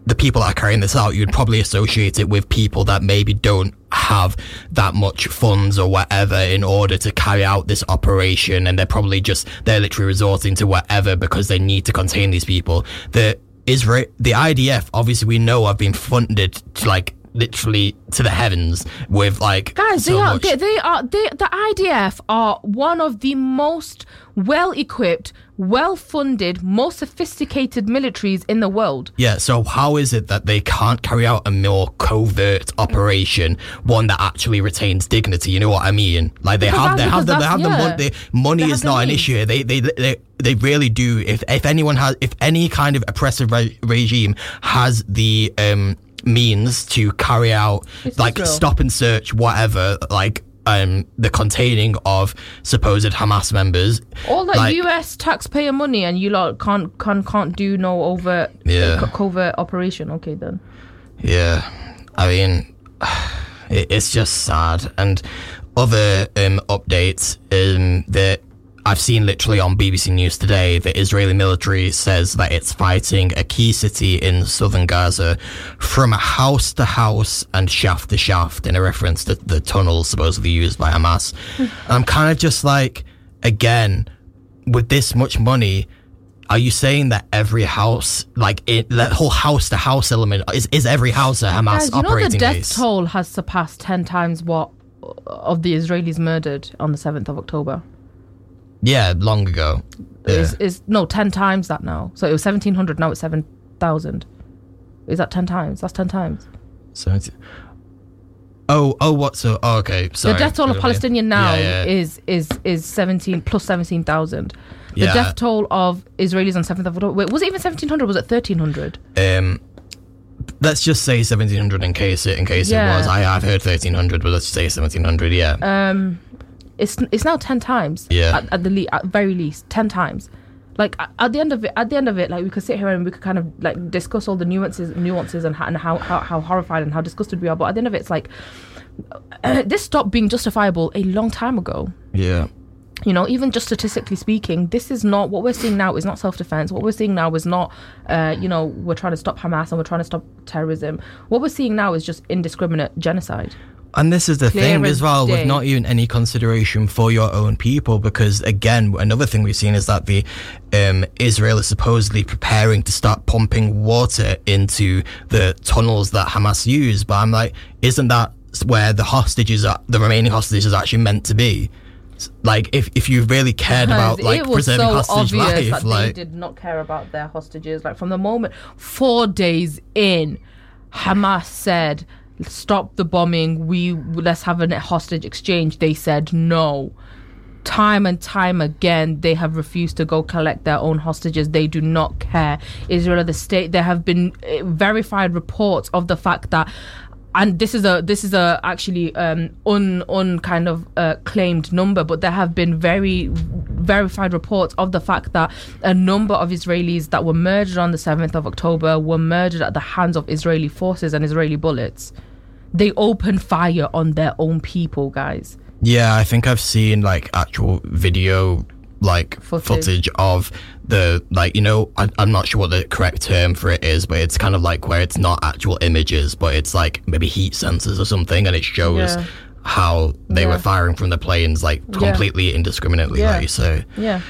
the people that are carrying this out, you'd probably associate it with people that maybe don't have that much funds or whatever in order to carry out this operation and they're probably just they're literally resorting to whatever because they need to contain these people. The Israel the IDF obviously we know have been funded to like literally to the heavens with like Guys, so they are they, they are they the IDF are one of the most well equipped, well funded, most sophisticated militaries in the world. Yeah, so how is it that they can't carry out a more covert operation, one that actually retains dignity? You know what I mean? Like they Because have, they have, the, they have the, that's- mon- yeah. the money They is not an issue. They, they, they, they really do. If if anyone has, if any kind of oppressive re- regime has the um means to carry out It's like Israel. stop and search whatever, like. Um, the containing of supposed Hamas members, All that like- U.S. taxpayer money, and you lot can't can't can't do no overt Yeah. co- covert operation. Okay, then. Yeah, I mean, it, it's just sad. And other um, updates um, that I've seen literally on BBC News today, the Israeli military says that it's fighting a key city in southern Gaza from house to house and shaft to shaft in a reference to the tunnels supposedly used by Hamas. I'm kind of just like, again, with this much money, are you saying that every house, like it, that whole house to house element, is, is every house a Hamas Guys, you know the operating death base? toll has surpassed ten times what of the Israelis murdered on the seventh of October. Yeah, long ago. Is is no ten times that now. So it was seventeen hundred. Now it's seven thousand. Is that ten times? That's ten times. So it's, oh, oh, what? So, oh, okay. Sorry. the death toll of Palestinian now Yeah, yeah. is is is seventeen plus seventeen thousand. The Yeah. death toll of Israelis on seventh of October. Wait, was it even seventeen hundred? Was it thirteen hundred? Um, let's just say 1700 in case it in case it was. I have heard 1300, but let's just say 1700. Yeah. Um, it's it's now ten times. Yeah. At, at the le- at very least ten times. Like at, the end of it, at the end of it, like we could sit here and we could kind of like discuss all the nuances, nuances, and how and how, how, how horrified and how disgusted we are. But at the end of it, it's like this stopped being justifiable a long time ago. yeah. You know, even just statistically speaking, this is not what we're seeing now. Is not self-defense. What we're seeing now is not, uh, you know, we're trying to stop Hamas and we're trying to stop terrorism. What we're seeing now is just indiscriminate genocide. And this is the Clear thing as well, with not even any consideration for your own people, because again, another thing we've seen is that the um, Israel is supposedly preparing to start pumping water into the tunnels that Hamas use. But I'm like, isn't that where the hostages are, the remaining hostages are actually meant to be? Like, if, if you really cared about like preserving so hostage life, that like they did not care about their hostages. Like from the moment four days in, Hamas said, "Stop the bombing. We let's have a hostage exchange." They said no. Time and time again, they have refused to go collect their own hostages. They do not care. Israel, the state, there have been uh, verified reports of the fact that and this is a this is a actually um un un kind of uh, claimed number but there have been very verified reports of the fact that a number of Israelis that were murdered on the 7th of October were murdered at the hands of Israeli forces and Israeli bullets they opened fire on their own people guys Yeah, I think I've seen like actual video like Footage. footage, of the like you know I, I'm not sure what the correct term for it is, but it's kind of like where it's not actual images, but it's like maybe heat sensors or something, and it shows Yeah. how they Yeah. were firing from the planes like completely indiscriminately. Yeah. Like you say, yeah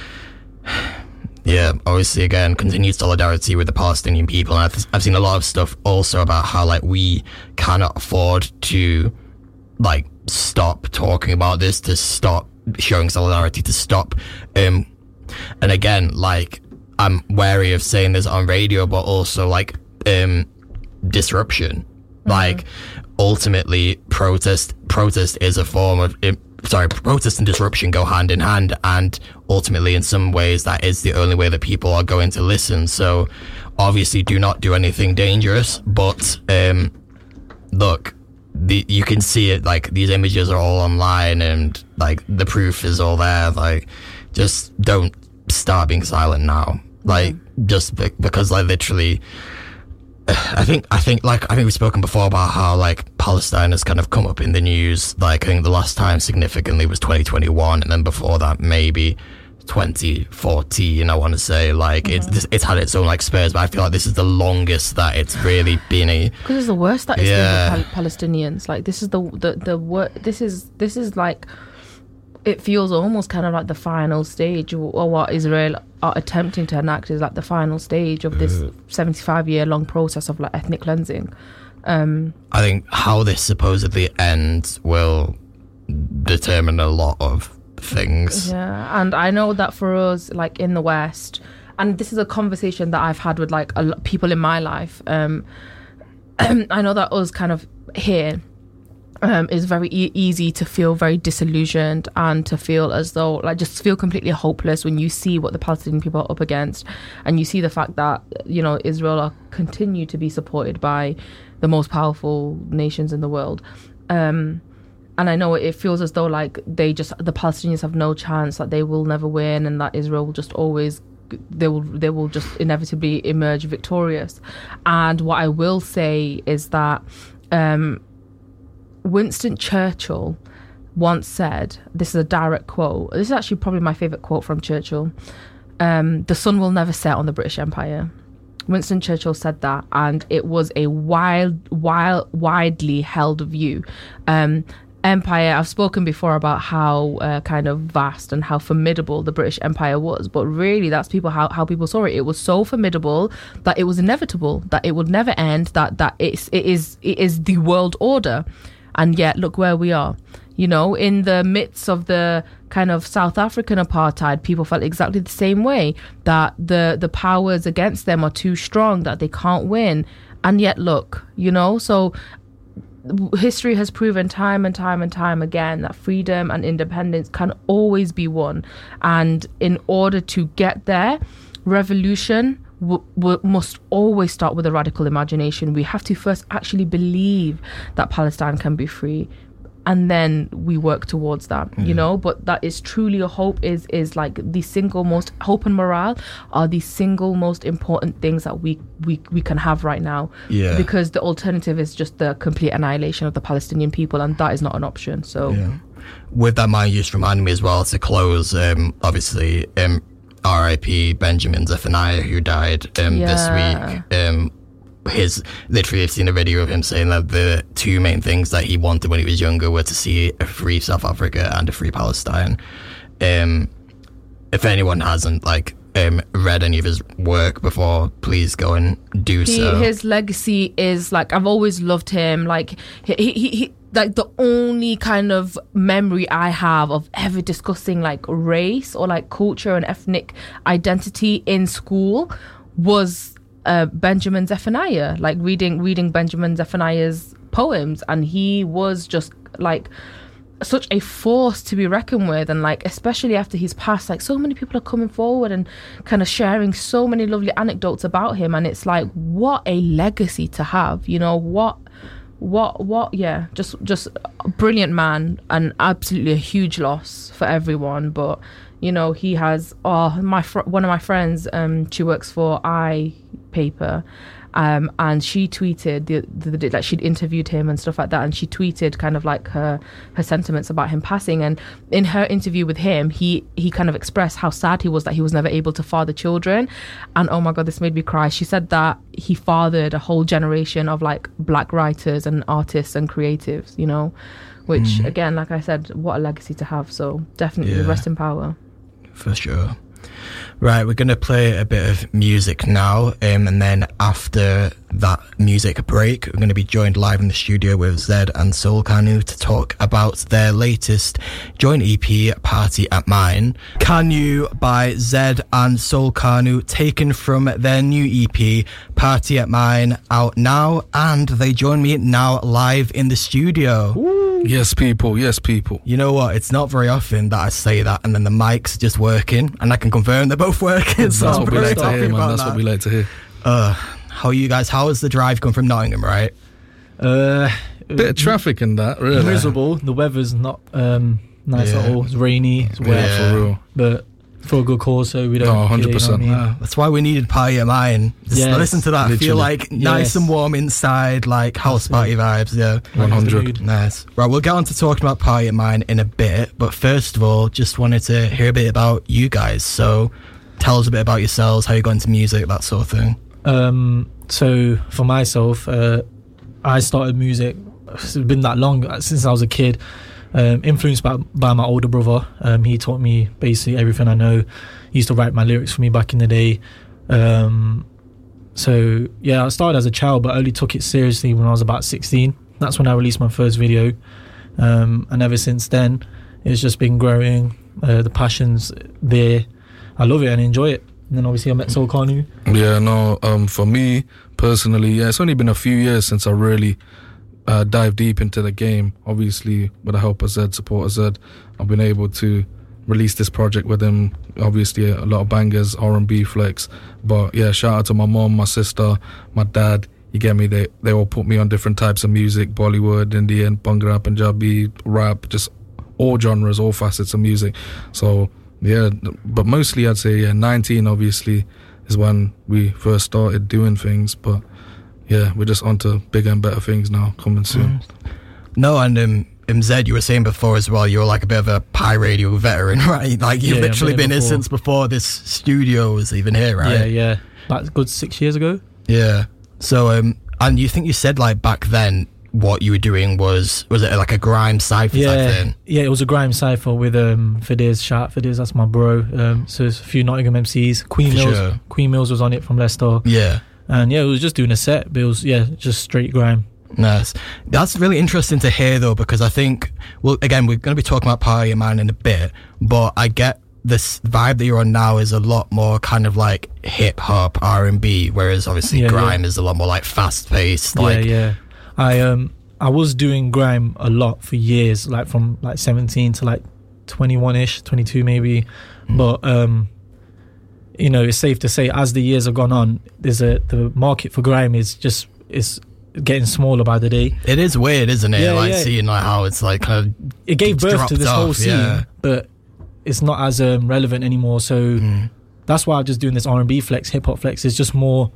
yeah, obviously, again, continued solidarity with the Palestinian people. And I've, I've seen a lot of stuff also about how, like, we cannot afford to, like, stop talking about this, to stop showing solidarity, to stop. Um, and again, like, I'm wary of saying this on radio, but also, like, um, disruption. Like, ultimately, protest protest is a form of. Sorry, protest and disruption go hand in hand, and ultimately, in some ways, that is the only way that people are going to listen. So, obviously, do not do anything dangerous. But um, look, the, you can see it. Like these images are all online, and like the proof is all there. Like, just don't start being silent now. Like, just be- because, like, literally. I think I think like I think we've spoken before about how like Palestine has kind of come up in the news. Like I think the last time significantly was 2021, and then before that maybe 2014. I want to say like it's mm-hmm. it's had its own like spurs, but I feel like this is the longest that it's really been a because it's the worst that it's Yeah. been for Pal- Palestinians. Like this is the the the wor- This is this is like it feels almost kind of like the final stage or, what Israel are attempting to enact is like the final stage of this 75 year long process of like ethnic cleansing. Um, I think how this supposedly ends will determine a lot of things. Yeah, and I know that for us, like in the West, and this is a conversation that I've had with like a lot people in my life. Um, I know that us kind of here um, is very e- easy to feel very disillusioned and to feel as though like just feel completely hopeless when you see what the Palestinian people are up against, and you see the fact that you know Israel are continue to be supported by the most powerful nations in the world. Um, and I know it feels as though like they just the Palestinians have no chance that they will never win and that Israel will just always they will they will just inevitably emerge victorious. And what I will say is that um, Winston Churchill once said, this is a direct quote. This is actually probably my favorite quote from Churchill. Um, the sun will never set on the British Empire. Winston Churchill said that, and it was a wild, wild, widely held view. Um, empire, I've spoken before about how uh, kind of vast and how formidable the British Empire was, but really, that's people how, how people saw it. It was so formidable that it was inevitable, that it would never end, that that it's it is it is the world order, and yet look where we are. You know, in the midst of the kind of South African apartheid, people felt exactly the same way that the the powers against them are too strong, that they can't win. And yet, look, you know, so history has proven time and time and time again that freedom and independence can always be won. And in order to get there, revolution w- w- must always start with a radical imagination. We have to first actually believe that Palestine can be free and then we work towards that you know but that is truly a hope is is like the single most hope and morale are the single most important things that we we, we can have right now Yeah. because the alternative is just the complete annihilation of the palestinian people and that is not an option so Yeah. With that mind, you just reminded me as well to close. Um, obviously, um, R.I.P. Benjamin Zephaniah, who died um, Yeah. this week. Um, his literally, I've seen a video of him saying that the two main things that he wanted when he was younger were to see a free South Africa and a free Palestine. Um, if anyone hasn't like um, read any of his work before, please go and do he, so. his legacy is like I've always loved him. Like he, he, he, he like the only kind of memory I have of ever discussing like race or like culture and ethnic identity in school was uh, Benjamin Zephaniah. Like reading reading Benjamin Zephaniah's poems, and he was just like such a force to be reckoned with and like especially after he's passed like so many people are coming forward and kind of sharing so many lovely anecdotes about him and it's like what a legacy to have you know what what what yeah just just brilliant man and absolutely a huge loss for everyone but you know he has oh my fr- one of my friends um she works for i paper um, and she tweeted the, the, the like she'd interviewed him and stuff like that, and she tweeted kind of like her her sentiments about him passing. And in her interview with him, he he kind of expressed how sad he was that he was never able to father children. And oh my god, this made me cry. She said that he fathered a whole generation of like black writers and artists and creatives, you know, which again, like I said, what a legacy to have. So definitely Yeah. rest in power. for sure. Right, we're going to play a bit of music now, um, and then after that music break, we're going to be joined live in the studio with Zed and SoulKaanu to talk about their latest joint EP, Party at Mine. Kanu by Zed and SoulKaanu, taken from their new EP, Party at Mine, out now, and they join me now live in the studio. Yes, people. Yes, people. You know what? It's not very often that I say that and then the mic's just working and I can confirm they're both working. so That's I'm what we like to hear, man. That's that. what we like to hear. Uh, how are you guys? How was the drive come from Nottingham, right? Uh, Bit of traffic in that, really. miserable. The weather's not um, nice at all. It's rainy. It's wet. Yeah. For real. But for a good cause, so we don't. No, care, you know 100%. what I mean? Uh, that's why we needed Party at Mine. Just Yes, listen to that. Feel like nice Yes. and warm inside, like house party vibes. Yeah. 100. Nice. Right, we'll get on to talking about Party at Mine in a bit, but first of all, just wanted to hear a bit about you guys. So tell us a bit about yourselves, how you got into music, that sort of thing. Um, so for myself, uh, I started music. It's been that long uh, since I was a kid. Um, influenced by by my older brother. Um, he taught me basically everything I know. He used to write my lyrics for me back in the day. Um, so yeah, I started as a child, but only took it seriously when I was about 16. That's when I released my first video, um, and ever since then, it's just been growing. Uh, the passion's there. I love it and enjoy it. And then obviously I met SoulKaanu. Yeah, no. Um, for me personally, yeah, it's only been a few years since I really uh, dived deep into the game. Obviously, with the help of Zed, support of Zed, I've been able to release this project with him. Obviously, a lot of bangers, R and B flex. But yeah, shout out to my mom, my sister, my dad. You get me? They they all put me on different types of music: Bollywood, Indian, Bhangra, Punjabi, rap, just all genres, all facets of music. So yeah, but mostly I'd say yeah, 19 obviously is when we first started doing things. But yeah, we're just onto bigger and better things now coming soon. No, and um, um, Zed, you were saying before as well, you're like a bit of a Pi Radio veteran, right? Like you've Yeah, literally been been here since before this studio was even here, right? Yeah, yeah. A good six years ago. Yeah. So, um, and you think you said like back then what you were doing was was it like a grime cipher type Yeah, thing? yeah. It was a grime cipher with um. Shout out Fidiz, that's my bro. Um, so it's a few Nottingham MCs. Queen For Mills, sure. Queen Mills was on it from Leicester, Yeah. And yeah, it was just doing a set. But it was yeah, just straight grime. Nice. That's really interesting to hear though, because I think, well, again, we're going to be talking about Party Man in a bit, but I get this vibe that you're on now is a lot more kind of like hip hop R and B, whereas obviously Yeah, grime is a lot more like fast paced. Like, yeah, yeah. I um I was doing grime a lot for years, like from like 17 to like 21 ish, 22 maybe. Mm. But um, you know, it's safe to say as the years have gone on, there's a the market for grime is just is getting smaller by the day. It is weird, isn't it? Yeah, like yeah. seeing like how it's like kind It gave birth to this whole scene, yeah. but it's not as um, relevant anymore. So. Mm. that's why I'm just doing this R&B flex, hip hop flex. It's just more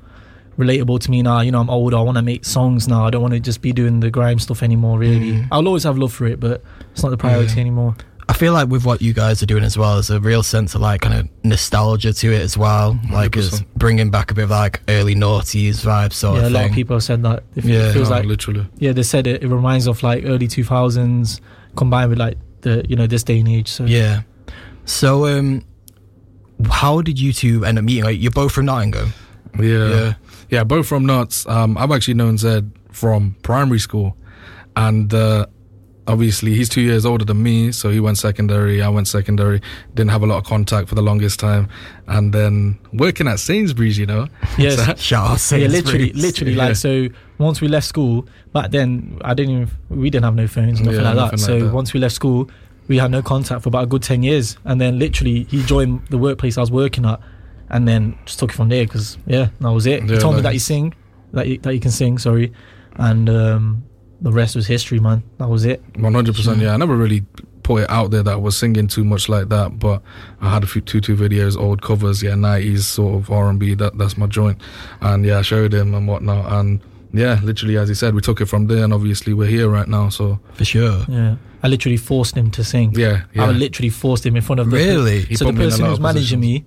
relatable to me now. You know, I'm older. I want to make songs now. I don't want to just be doing the grime stuff anymore. Really, Mm. I'll always have love for it, but it's not the priority Yeah. anymore. I feel like with what you guys are doing as well, there's a real sense of like kind of nostalgia to it as well. Like it's 100%. bringing back a bit of like early noughties vibe sort yeah, a lot of people have said that. It Yeah. feels No, like literally. yeah, they said it. It reminds of like early 2000s combined with like the you know this day and age. So Yeah. So, um, how did you two end up meeting? Like, you're both from Nottingham. Yeah. Yeah. yeah. both from Notts. Um, I've actually known Zed from primary school. And uh, obviously, he's two years older than me. So he went secondary. I went secondary. Didn't have a lot of contact for the longest time. And then working at Sainsbury's, you know. yes, So- yeah, literally, Sainsbury's. literally. Yeah. Like so, once we left school, back then I didn't even we didn't have no phones, nothing Yeah, like that. like so that. once we left school, we had no contact for about a good ten years, and then literally he joined the workplace I was working at, and then just took it from there because yeah, that was it. he Yeah, told me that he sing, that you, that you can sing, sorry, and um, the rest was history, man. That was it. One hundred percent. Yeah, I never really put it out there that I was singing too much like that, but I had a few two two videos, old covers, yeah, nineties sort of R and B. That that's my joint, and yeah, I showed him and whatnot, and yeah, literally as he said, we took it from there, and obviously we're here right now. So For sure. Yeah, I literally forced him to sing. yeah, yeah. I literally forced him in front of the Really? He so the me in a person lot who was of managing me.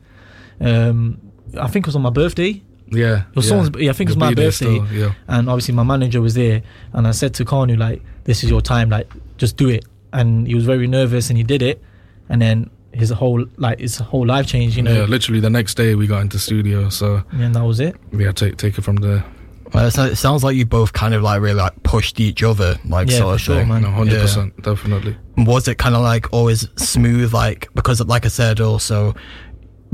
Um, I think it was on my birthday. Yeah, It was yeah. someone's. Yeah, I think it was You'll my be there birthday. still, yeah, and obviously my manager was there and i said to Kaanu like this is your time like just do it and he was very nervous and he did it and then his whole like his whole life changed you know yeah. Literally the next day we got into studio, so and that was it yeah, take take it from there. Well, it sounds like you both kind of like really like pushed each other, like Yeah, sort for of sure, thing. man. No, hundred percent, definitely. Was it kind of like always smooth, like because like I said, also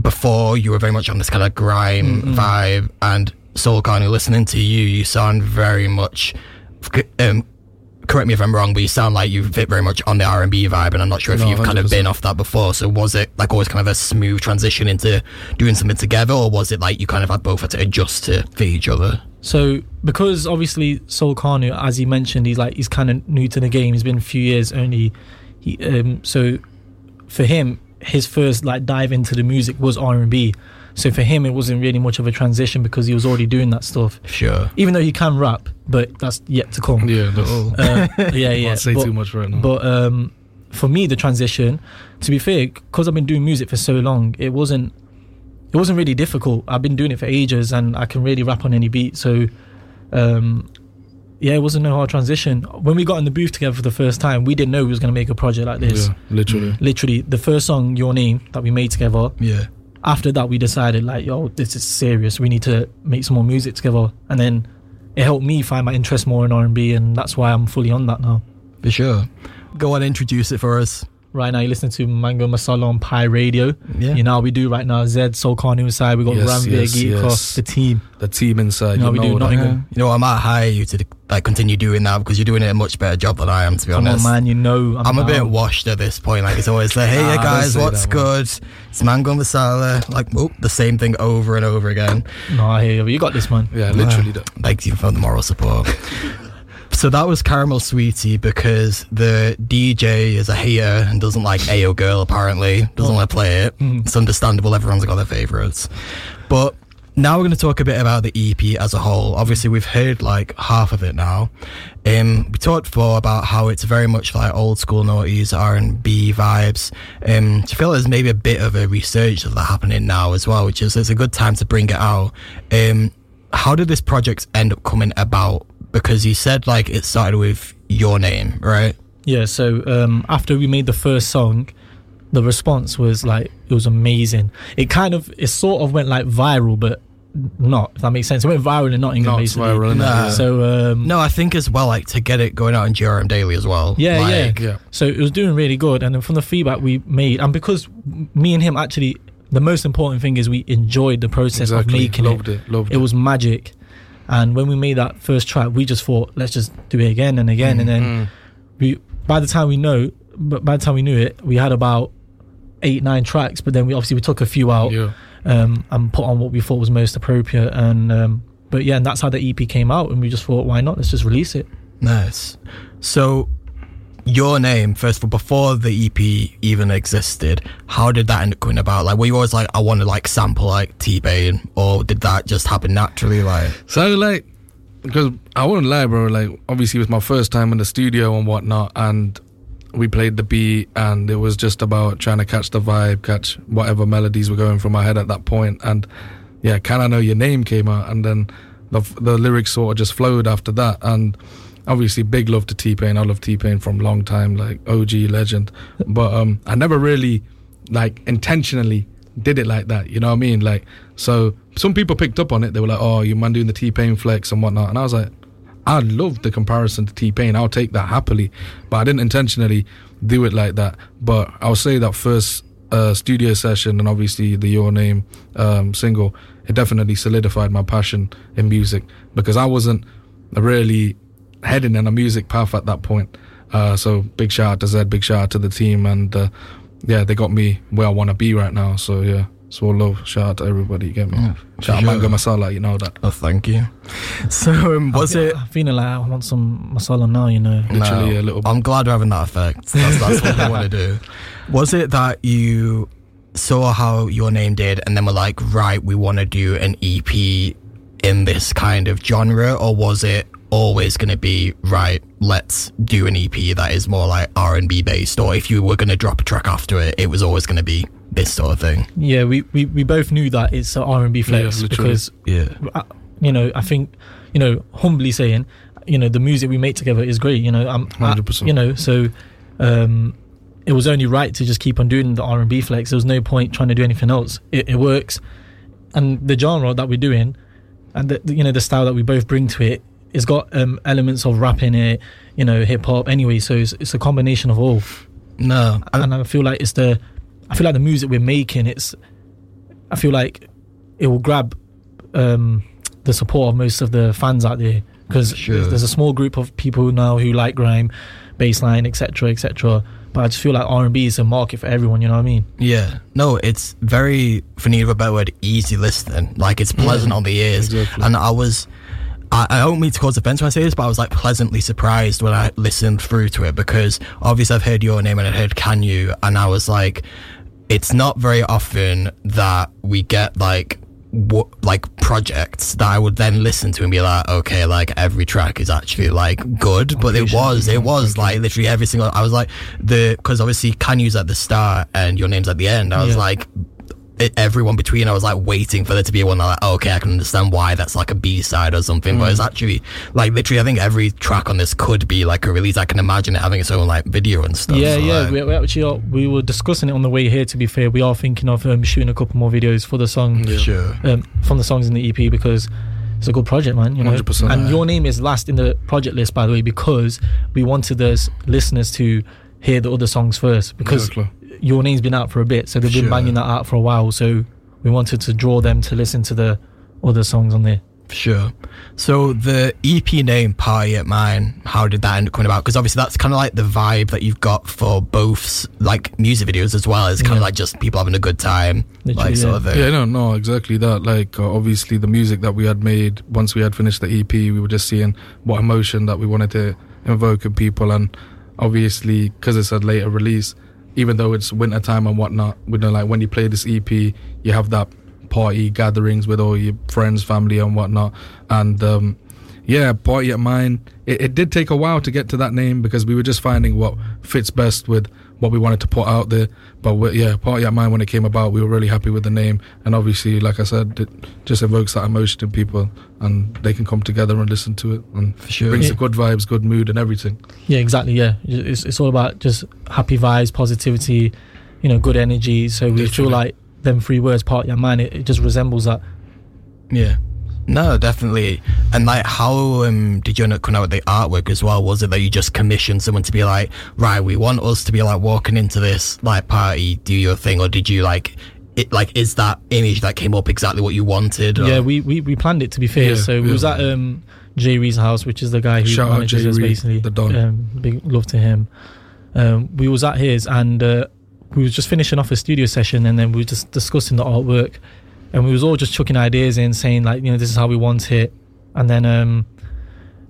before you were very much on this kind of grime Mm-mm. vibe, and Soul kind of listening to you, you sound very much. Um, correct me if I'm wrong, but you sound like you fit very much on the R and B vibe, and I'm not sure if No, you've kind of been off that before. So was it like always kind of a smooth transition into doing something together, or was it like you kind of had both had to adjust to fit each other? so because obviously SoulKaanu, as he mentioned, he's like he's kind of new to the game. He's been a few years only. He um so for him, his first like dive into the music was R and B. So for him, it wasn't really much of a transition because he was already doing that stuff. Sure. Even though he can rap, but that's yet to come. Yeah, that's, Uh, yeah, yeah. Can't say but, too much right now. but um, for me, the transition, to be fair, because I've been doing music for so long, it wasn't it wasn't really difficult. I've been doing it for ages, and I can really rap on any beat. So, um, yeah, it wasn't no hard transition. When we got in the booth together for the first time, we didn't know we was gonna make a project like this. yeah, literally. Mm. Literally, the first song, "Your Name," that we made together, Yeah. after that we decided like, yo, this is serious. We need to make some more music together, and then it helped me find my interest more in R and B, and that's why I'm fully on that now. For sure. Go on, introduce it for us. Right now, you're listening to Mango Masala on Pi Radio. Yeah. You know how we do right now. Zed, SoulKaanu inside. We got Yes, Ranveer, yes, yes. Cross, the team. The team inside. No, you we do. Nottingham. You know, I might hire you to like continue doing that because you're doing a much better job than I am. To be Come honest, on, man. You know I'm, I'm a bit washed at this point. Like it's always like, hey Ah, guys, what's that, man. good? It's mango masala. Like, oh, the same thing over and over again. No, I hear you. But You got this, man. Yeah, literally. that. Thank you for the moral support. so that was Caramel Sweetie because the DJ is a hater and doesn't like Ayo Girl apparently. Doesn't want to play it. It's understandable. Everyone's got their favourites. But now we're going to talk a bit about the EP as a whole. Obviously, we've heard like half of it now. Um, we talked before about how it's very much like old school noughties, R and B vibes. Um, do feel there's maybe a bit of a resurgence of that happening now as well, which is it's a good time to bring it out. Um, how did this project end up coming about? Because you said like it started with your name, right? Yeah, so um, after we made the first song, the response was like it was amazing. It kind of it sort of went like viral, but not if that makes sense. It went viral in Nottingham, Not basically. viral, innit? Nah. Yeah. So um, No, I think as well like to get it going out in GRM Daily as well. Yeah, like, yeah. So it was doing really good, and then from the feedback we made, and because me and him actually, the most important thing is we enjoyed the process exactly. of making loved it. it. Loved It It was magic, and when we made that first track, we just thought, let's just do it again and again, and then Mm. we. By the time we know, but by the time we knew it, we had about eight, nine tracks. But then we obviously we took a few out Yeah. Um, and put on what we thought was most appropriate, and um, but yeah, and that's how the EP came out, and we just thought, why not? Let's just release it. Nice. So, your name, first of all, before the EP even existed, how did that end up coming about? Like, were you always like, I want to like sample like T Pain, or did that just happen naturally? Like, So like, because I wouldn't lie, bro. Like, obviously, it was my first time in the studio and whatnot, and we played the beat, and it was just about trying to catch the vibe, catch whatever melodies were going through my head at that point, and yeah, can I know your name came out, and then the the lyrics sort of just flowed after that, and obviously, big love to T Pain. I love T Pain from long time, like OG legend, but um, I never really like intentionally did it like that. You know what I mean? Like, so some people picked up on it. They were like, "Oh, you man doing the T Pain flex and whatnot," and I was like, "I love the comparison to T Pain. I'll take that happily," but I didn't intentionally do it like that. But I'll say that first uh, studio session and obviously the Your Name um, single, it definitely solidified my passion in music because I wasn't really heading in a music path at that point. Uh, so big shout out to Zed, big shout out to the team, and uh, yeah, they got me where I want to be right now. So yeah, it's all love. Shout out to everybody. You get me? Yeah, shout out sure. Mango Masala. You know that. oh, thank you. So, um, was I'm, it? I'm feeling like I want some masala now, you know. Literally a little. I'm glad we're having that effect. That's, that's what I want to do. Was it that you saw how your name did, and then were like, right, we want to do an EP in this kind of genre, or was it always going to be right? Let's do an EP that is more like R and B based, or if you were going to drop a track after it, it was always going to be this sort of thing. Yeah, we, we, we both knew that it's an R&B flex Yeah, because, Yeah, uh, you know, I think, you know, humbly saying, you know, the music we make together is great, you know. I'm, 100%. you know, so um, it was only right to just keep on doing the R&B flex. There was no point trying to do anything else. It, it works. And the genre that we're doing and, the, you know, the style that we both bring to it, it's got um, elements of rap in it, you know, hip hop anyway. So it's, it's a combination of all. no, I, and I feel like it's the I feel like the music we're making it's I feel like it will grab um the support of most of the fans out there because Sure. there's, there's a small group of people now who like grime bassline etc etc but I just feel like R&B is a market for everyone you know what I mean Yeah, no, it's very, for need of a better word, easy listening. Like it's pleasant on the ears, exactly. and I was, I, I don't mean to cause offense when I say this, but I was like pleasantly surprised when I listened through to it because obviously I've heard your name and I heard Can You, and I was like, it's not very often that we get like. What, like projects that I would then listen to and be like, okay, like every track is actually like good, but it was, it was like literally every single. I was like the because obviously can use at the start and your name's at the end. I was Yeah. like, everyone between. I was like waiting for there to be one that like, oh, okay, I can understand why that's like a B side or something. But Mm. it's actually like literally, I think every track on this could be like a release. I can imagine it having its own like video and stuff. Yeah, so, yeah. like, We, we actually are, we were discussing it on the way here. To be fair, we are thinking of um, shooting a couple more videos for the song Yeah. sure. um, from the songs in the EP because it's a good project, man. You know, 100%. and your name is last in the project list, by the way, because we wanted the s- listeners to hear the other songs first because Exactly. Your name's been out for a bit, so they've been Sure. banging that out for a while. So we wanted to draw them to listen to the other songs on there. Sure. So the EP name "Party at Mine," how did that end up coming about? Because obviously that's kind of like the vibe that you've got for both like music videos as well as kind of Yeah. like just people having a good time, Literally, like sort of thing. Yeah, no, no, exactly that. Like, uh, obviously, the music that we had made once we had finished the EP, we were just seeing what emotion that we wanted to invoke in people, and obviously, because it's a later release, even though it's winter time and whatnot, we know like when you play this EP, you have that party gatherings with all your friends, family, and whatnot, and um, yeah, party at mine. It, it did take a while to get to that name because we were just finding what fits best with what we wanted to put out there. But we, yeah, party at mine when it came about, we were really happy with the name, and obviously, like I said, it just evokes that emotion in people, and they can come together and listen to it, and For sure. brings Yeah. the good vibes, good mood, and everything. Yeah, exactly. Yeah, it's it's all about just happy vibes, positivity, you know, good energy. So we feel like them three words, part of your man, it, it just resembles that. Yeah. No, definitely. And like, how um, did you end up coming out with the artwork as well? Was it that you just commissioned someone to be like, right, we want us to be like walking into this like party, do your thing, or did you like? It, like is that image that came up exactly what you wanted? or- Yeah, we, we we planned it to be fair. Yeah, so we yeah. was at um Jay Reed's house, which is the guy who Shout out manages us Reed, basically. the Don. Um, big love to him. Um, we was at his and uh, we was just finishing off a studio session, and then we were just discussing the artwork, and we was all just chucking ideas in, saying like, you know, this is how we want it, and then um.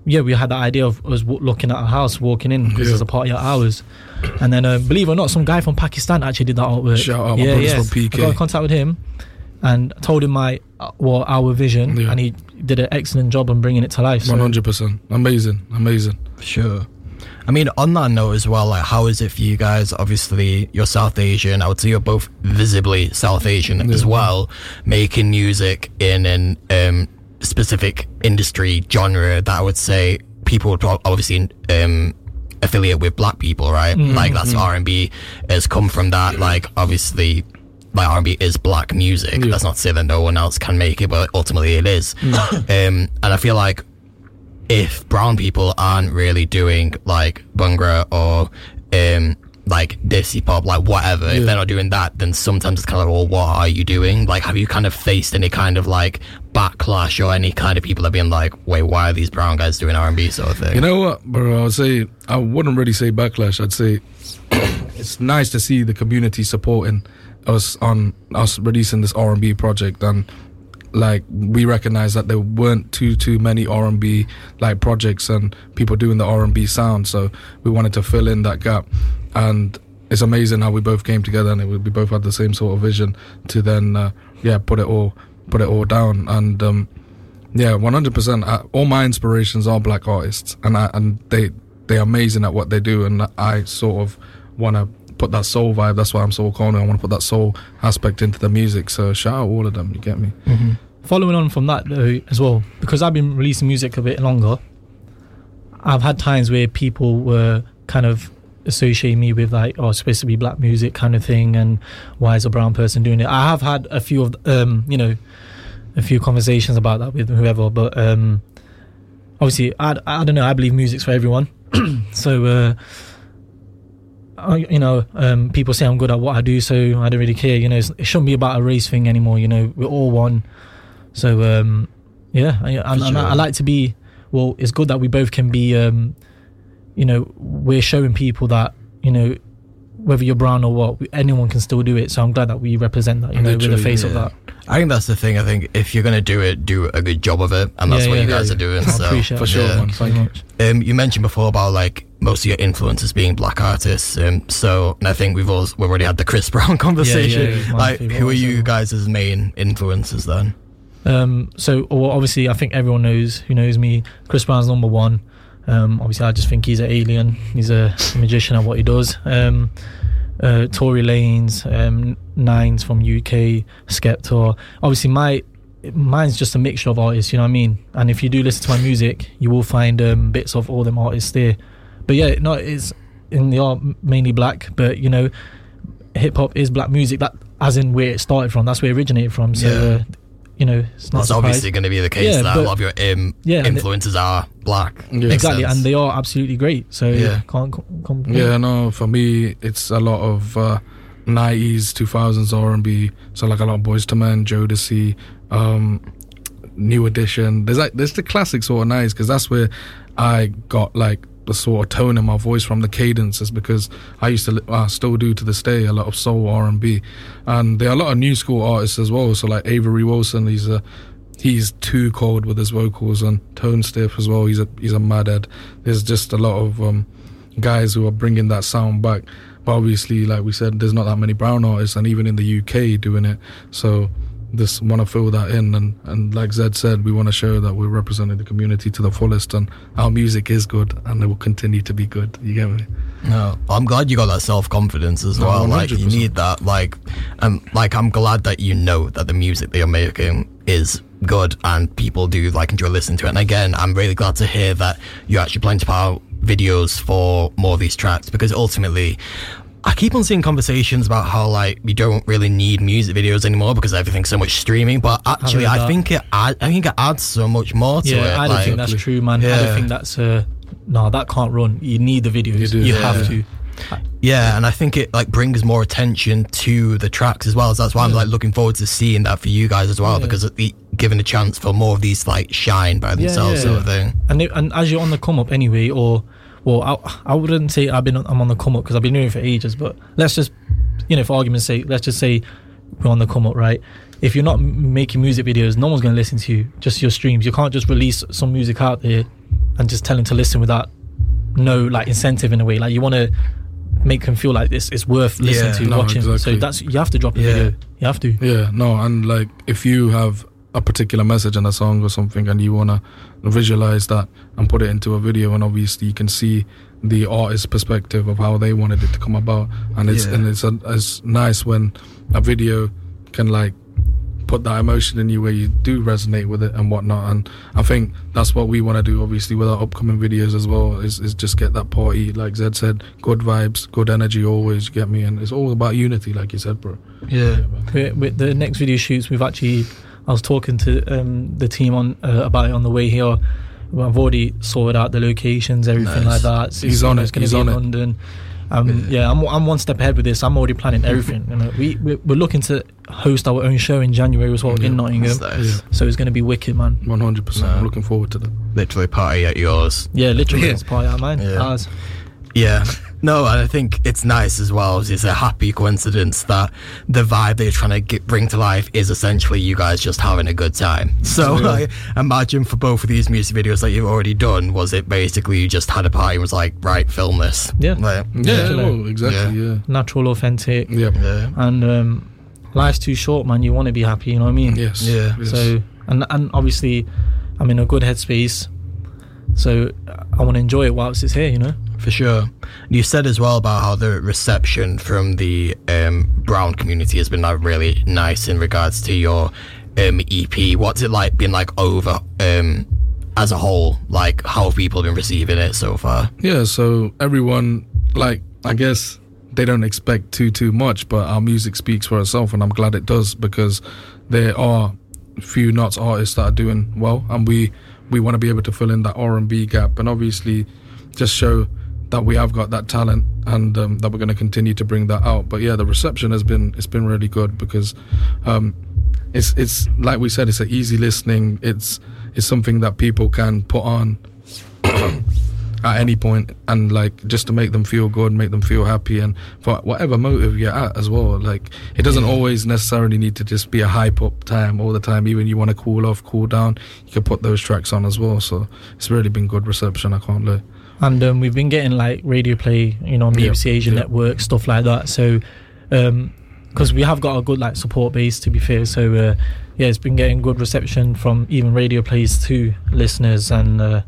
Yeah, we had the idea of us looking at a house, walking in because Yeah. there's a party at ours, and then um, believe it or not, some guy from Pakistan actually did that artwork. Shout out my brothers from PK. I got in contact with him and told him my uh, well our vision, Yeah. and he did an excellent job on bringing it to life. So, One hundred percent, amazing, amazing. Sure. I mean, on that note as well, like, how is it for you guys? Obviously, you're South Asian. I would say you're both visibly South Asian as well, making music in an um, specific industry genre that I would say people would obviously um, affiliate with black people, right? Mm. Like that's R&B has come from that. Like obviously, like R&B is black music. Yeah. That's not to say that no one else can make it, but ultimately it is. um, and I feel like if brown people aren't really doing like bhangra or um like desi pop like whatever if they're not doing that then sometimes it's kind of like well what are you doing like have you kind of faced any kind of like backlash or any kind of people have been like wait why are these brown guys doing r&b sort of thing You know what, bro? I would say I wouldn't really say backlash. I'd say it's nice to see the community supporting us on us releasing this R and B project, and like we recognized that there weren't too too many R and B like projects and people doing the R and B sound, so we wanted to fill in that gap, and it's amazing how we both came together and it, we both had the same sort of vision to then uh, yeah put it all put it all down and. um yeah, one hundred percent. All my inspirations are black artists, and I, and they they're amazing at what they do, and I sort of want to put that soul vibe. That's why I'm SoulKaanu. I want to put that soul aspect into the music. So shout out all of them. You get me? following on from that though as well, because I've been releasing music a bit longer, I've had times where people were kind of associating me with like, oh, it's supposed to be black music kind of thing, and why is a brown person doing it? I have had a few of um, you know, a few conversations about that with whoever, but um, obviously, I I don't know. I believe music's for everyone, so. uh I, you know, um, people say I'm good at what I do, so I don't really care. You know, it shouldn't be about a race thing anymore. You know, we're all one. So um, yeah, I, and, and I, I like to be. Well, it's good that we both can be. Um, you know, we're showing people that you know, whether you're brown or what, anyone can still do it. So I'm glad that we represent that. You know, with the Literally, face of that. i think that's the thing i think if you're gonna do it do a good job of it and that's Yeah, what yeah, you guys yeah, are doing I so appreciate for it. sure, yeah. Thank you. much. Um, you mentioned before about like most of your influences being black artists. Um, so and I think we've also we've already had the Chris Brown conversation. he's my like, who are you guys' main influences then? Um, so well, obviously, I think everyone knows who knows me. Chris Brown's number one. Um, obviously, I just think he's an alien. He's a magician at what he does. Um, uh, Tory Lanez, um, Nines from UK, Skepta. Obviously, my mine's just a mixture of artists. You know what I mean? And if you do listen to my music, you will find um, bits of all them artists there. But yeah, no, it's in the art mainly black. But you know, hip hop is black music. That as in where it started from. That's where it originated from. So. Yeah. Uh, you know, it's not That's obviously going to be the case Yeah, that a lot of your um, Yeah, and the- influences are black. Yeah. Exactly, sense. and they are absolutely great. So Yeah. yeah, can't com- complain. Yeah, no, for me, it's a lot of uh, 90s, 2000s R&B. So like a lot of Boyz II Men, Jodeci, um, New Edition. There's like there's the classic sort of 90s because that's where I got like the sort of tone in my voice from the cadences because I used to, I still do to this day, a lot of soul R&B. And there are a lot of new school artists as well. So like Avery Wilson, he's a he's too cold with his vocals and tone stiff as well. He's a he's a madhead. There's just a lot of um, guys who are bringing that sound back. But obviously, like we said, there's not that many brown artists, and even in the UK doing it. So just want to fill that in, and and like Zed said, we want to show that we're representing the community to the fullest, and our music is good, and it will continue to be good. You get me? No, I'm glad you got that self confidence as well. Like you need that. Like, um, like I'm glad that you know that the music that you're making is good and people do like enjoy listening to it. And again, I'm really glad to hear that you're actually plan to put out videos for more of these tracks because ultimately. I keep on seeing conversations about how like we don't really need music videos anymore because everything's so much streaming. But actually, heard I think it add, I think it adds so much more to it. I don't like, think that's true, man. I don't think that's uh no, that can't run. You need the videos. You You, yeah. have to. Yeah, and I think it like brings more attention to the tracks as well. So that's why I'm like looking forward to seeing that for you guys as well, Yeah. because it be given a chance for more of these like shine by themselves, yeah. sort of thing. And they, and as you're on the come up anyway, or well, I, I wouldn't say I've been I'm on the come up because I've been doing it for ages. But let's just you know, for argument's sake, let's just say we're on the come up, right? If you're not making music videos, no one's going to listen to you. Just your streams. You can't just release some music out there and just tell them to listen without no like incentive in a way. Like you want to make them feel like this it's worth listening Yeah, to, no, watching. So that's you have to drop a Yeah. video. You have to. Yeah, no, and like if you have a particular message in a song or something and you want to visualize that and put it into a video and obviously you can see the artist's perspective of how they wanted it to come about and it's Yeah. and it's a, it's nice when a video can like put that emotion in you where you do resonate with it and whatnot and I think that's what we want to do obviously with our upcoming videos as well is, is just get that party like Zed said good vibes good energy always get me and it's all about unity like you said bro Yeah. man. with, with the next video shoots we've actually i was talking to um, the team on uh, about it on the way here Well, i've already sorted out the locations everything Nice. like that So He's on it, going he's be on in it. london um, yeah, I'm, I'm one step ahead with this. I'm already planning everything. You know, we we're, we're looking to host our own show in January as well Yeah, in Nottingham. That's nice. So it's going to be wicked, man. 100% I'm looking forward to that Literally party at yours. Yeah, literally, Yeah. it's part of mine. Yeah. Ours. Yeah. No, and I think it's nice as well. It's a happy coincidence that the vibe that you're trying to get, bring to life is essentially you guys just having a good time. So I imagine for both of these music videos that you've already done, was it basically you just had a party and was like, right, film this? Yeah. Like, Yeah, Literally. well, exactly. Yeah. Natural, authentic, Yeah. yeah. and um, life's too short, man. You want to be happy. You know what I mean? Yes. Yeah. Yes. So and and obviously, I'm in a good headspace. So I want to enjoy it whilst it's here. You know. For sure. You said as well about how the reception from the um, brown community has been like really nice in regards to your um, EP. What's it like being like over um, as a whole? Like how have people been receiving it so far? yeah. So everyone, like, I guess they don't expect too too much, but our music speaks for itself, and I'm glad it does because there are few nuts artists that are doing well, and we we want to be able to fill in that R and B gap, and obviously just show that we have got that talent and um, that we're going to continue to bring that out. But yeah, the reception has been it's been really good because um, it's it's like we said, it's an easy listening. It's it's something that people can put on at any point and like just to make them feel good, make them feel happy, and for whatever motive you're at as well. Like it doesn't always necessarily need to just be a hype up time all the time. Even you want to cool off, cool down, you can put those tracks on as well. So it's really been good reception. I can't lie. And um, we've been getting like radio play, you know, on Yeah, BBC Asian yeah. Network, stuff like that. So, because we have got a good like support base, to be fair. So, uh, yeah, it's been getting good reception from even radio plays to listeners and uh,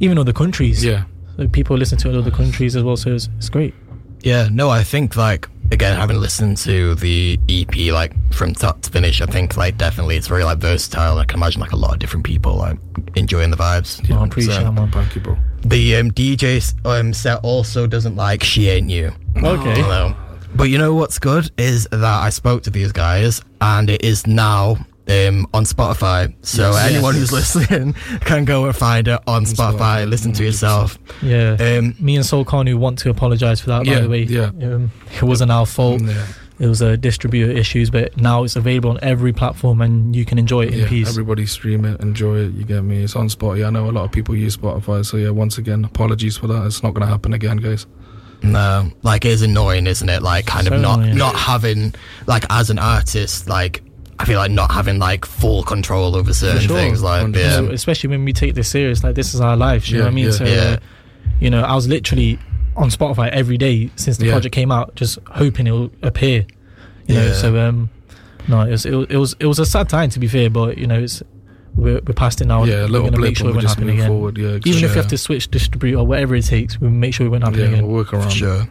even other countries. Yeah, So people listen to other countries as well. So it's, it's great. Yeah, no, I think like again, having listened to the EP like from top to finish, I think like definitely it's very like versatile. I can imagine like a lot of different people like enjoying the vibes. I appreciate So, that, man. Thank you, bro. The um, DJ um, set also doesn't like She Ain't You. Okay. Know? But you know what's good is that I spoke to these guys and it is now um, on Spotify. So Yes. anyone Yes. who's listening can go and find it on Spotify, Spotify, listen to 100%. yourself. Yeah. Um, Me and SoulKaanu want to apologise for that, by Yeah, the way. yeah. Um, it wasn't our fault. Yeah, It was a distributor issues, but now it's available on every platform and you can enjoy it in yeah. peace. Everybody stream it, enjoy it. You get me? It's on Spotify. I know a lot of people use Spotify, so yeah. Once again, apologies for that. It's not going to happen again, guys. No, like it is annoying, isn't it? Like kind So of not annoying. not having like as an artist, like I feel like not having like full control over certain sure, things. Like yeah, especially when we take this serious, like this is our life. You know what I mean? yeah. so, Yeah. Uh, you know, I was literally on Spotify every day since the Yeah. project came out, just hoping it'll appear. You know, Yeah. so um, no, it was, it was it was it was a sad time to be fair, but you know, it's we're, we're past it now. yeah, a we're little gonna blip, make sure it we won't just happen again. forward. Yeah, Even if you have to switch distribute or whatever it takes, we'll make sure it won't happen yeah, again. we'll work around. for sure.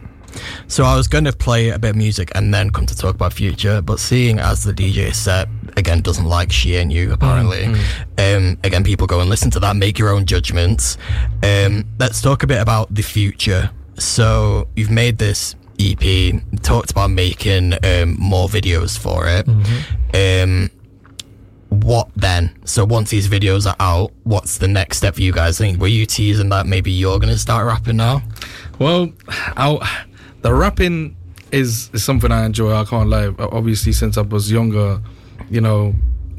So I was going to play a bit of music and then come to talk about future, but seeing as the DJ set again doesn't like She Ain't You apparently, um, again people go and listen to that, make your own judgments. Um, let's talk a bit about the future. So you've made this EP, talked about making um, more videos for it. Um, what then? So once these videos are out, what's the next step for you guys? I think were you teasing that maybe you're gonna start rapping now? Well, i the rapping is, is something I enjoy. I can't lie. Obviously, since I was younger, you know,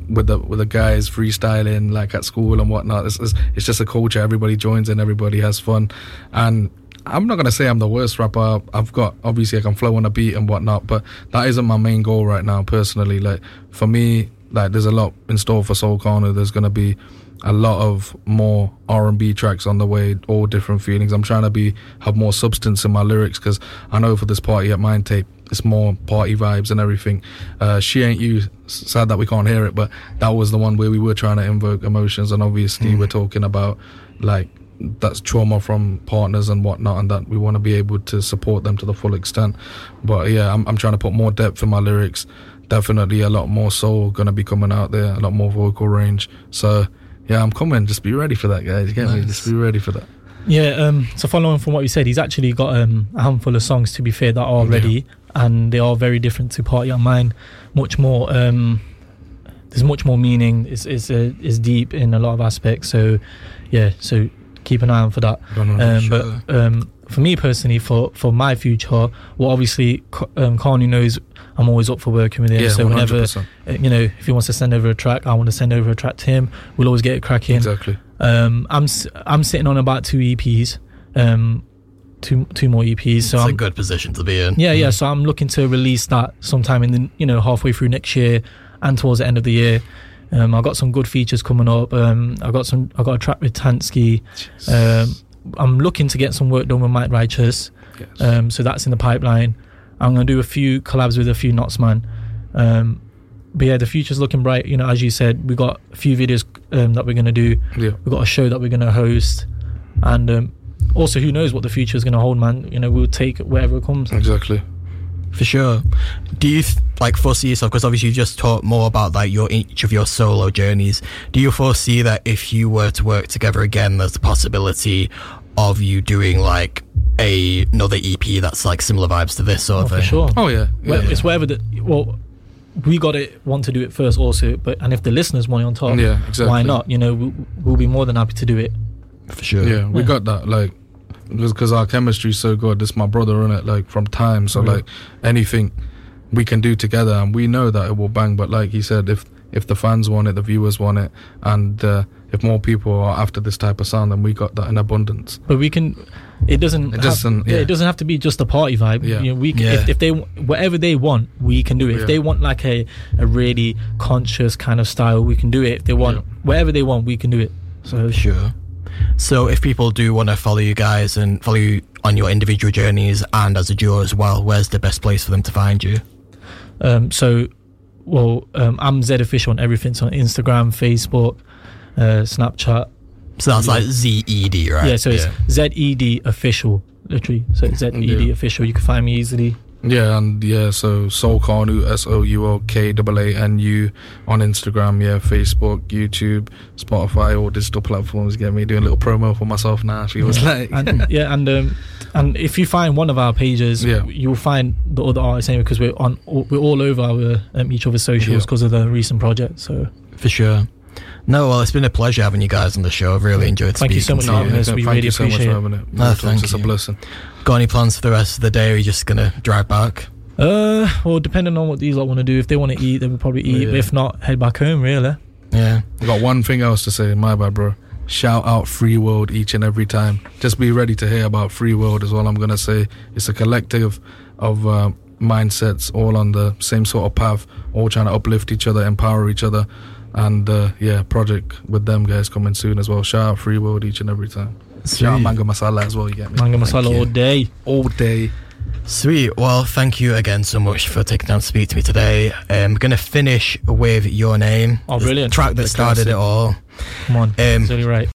with the with the guys freestyling like at school and whatnot, it's, it's, it's just a culture. Everybody joins in, everybody has fun, and I'm not gonna say I'm the worst rapper. I've got obviously I can flow on a beat and whatnot, but that isn't my main goal right now. Personally, like for me, like there's a lot in store for SoulKaanu. There's gonna be a lot of more R&B tracks on the way, all different feelings. I'm trying to be have more substance in my lyrics because I know for this party at Mind Tape, it's more party vibes and everything. Uh, she ain't you. Sad that we can't hear it, but that was the one where we were trying to invoke emotions, and obviously we're talking about like that's trauma from partners and whatnot, and that we want to be able to support them to the full extent. But yeah, I'm, I'm trying to put more depth in my lyrics. Definitely a lot more soul gonna be coming out there, a lot more vocal range. So yeah, I'm coming. Just be ready for that, guys. You get me? Just be ready for that. Yeah, um, so following from what you said, he's actually got um, a handful of songs to be fair that are Yeah. ready, and they are very different to Party on Mine. Much more, um, there's much more meaning. It's it's, uh, it's deep in a lot of aspects. So, yeah, so keep an eye on for that. Um, sure. But um, for me personally, for for my future, well, obviously, um, Kaanu knows I'm always up for working with him. yeah, so whenever 100%. uh, you know, if he wants to send over a track, I want to send over a track to him. We'll always get it cracking. Exactly. Um, I'm I'm sitting on about two EPs, um, two two more EPs. So it's a I'm, good position to be in. yeah, yeah. So I'm looking to release that sometime in the you know halfway through next year and towards the end of the year. Um, I've got some good features coming up. Um, I got some. I got a track with Tansky. Um, I'm looking to get some work done with Mike Righteous. Yes. Um, so that's in the pipeline. I'm gonna do a few collabs with a few Notts man. Um, but yeah, the future's looking bright. You know, as you said, we got a few videos um, that we're gonna do. yeah. We've got a show that we're going to host, and um, also who knows what the future is going to hold, man. You know, we'll take whatever comes. Exactly. For sure. Do you like foresee yourself? Because obviously you just talked more about like your each of your solo journeys. Do you foresee that if you were to work together again, there's the possibility of you doing like a another EP that's like similar vibes to this sort Oh, of for thing? sure. Oh yeah. Well, yeah. It's whatever the well, we got it. want to do it first, also. But and if the listeners want it on top, Yeah, exactly. why not? You know, we, we'll be more than happy to do it. For sure. Yeah, we Yeah. got that. Like, because our chemistry's so good. This my brother in it. Like from time. So Yeah. like anything we can do together, and we know that it will bang. But like he said, if if the fans want it, the viewers want it, and uh, if more people are after this type of sound, then we got that in abundance. But we can. It doesn't. It doesn't- yeah. yeah. It doesn't have to be just a party vibe. Yeah. You know, we can, Yeah. if, if they whatever they want, we can do it. Yeah. If they want like a a really conscious kind of style, we can do it. If they want Yeah. whatever they want, we can do it. So sure. So if people do want to follow you guys and follow you on your individual journeys and as a duo as well, where's the best place for them to find you? Um, so, well, um, I'm Z official on everything. So on Instagram, Facebook, uh, Snapchat. So that's like Z E D, right? Yeah, so it's Z E D official, literally. So Z E D Yeah. official. You can find me easily. Yeah, and yeah, so SoulKaanu, S O U O K A A N U on Instagram, yeah, Facebook, YouTube, Spotify, all digital platforms. Get me doing a little promo for myself now. She was like, and, yeah, and um, and if you find one of our pages, Yeah. you will find the other artists anyway because we're on we're all over our um, each other's socials Yeah. because of the recent project. So For sure. No, well, it's been a pleasure having you guys on the show. I've really enjoyed Thank you speaking so much to for you. having us. we thank really you so much appreciate for it. having it. No, thank it's a you. blessing. Got any plans for the rest of the day? Or are you just gonna drive back? Uh, well, depending on what these lot want to do, if they want to eat, they will probably eat. But Yeah. if not, head back home. Really. Yeah. I got one thing else to say. My bad, bro. Shout out Free World each and every time. Just be ready to hear about Free World. Is all I'm gonna say. It's a collective of uh, mindsets, all on the same sort of path, all trying to uplift each other, empower each other, and uh, yeah, project with them guys coming soon as well. Shout out Free World each and every time. Shout out Sweet. Manga Masala as well. You get me? Manga masala you. all day. All day. Sweet. Well, thank you again so much for taking time to speak to me today. Um, I'm gonna finish with your name. Oh, the brilliant. Track that The started it all. Come on, Um, it's only right.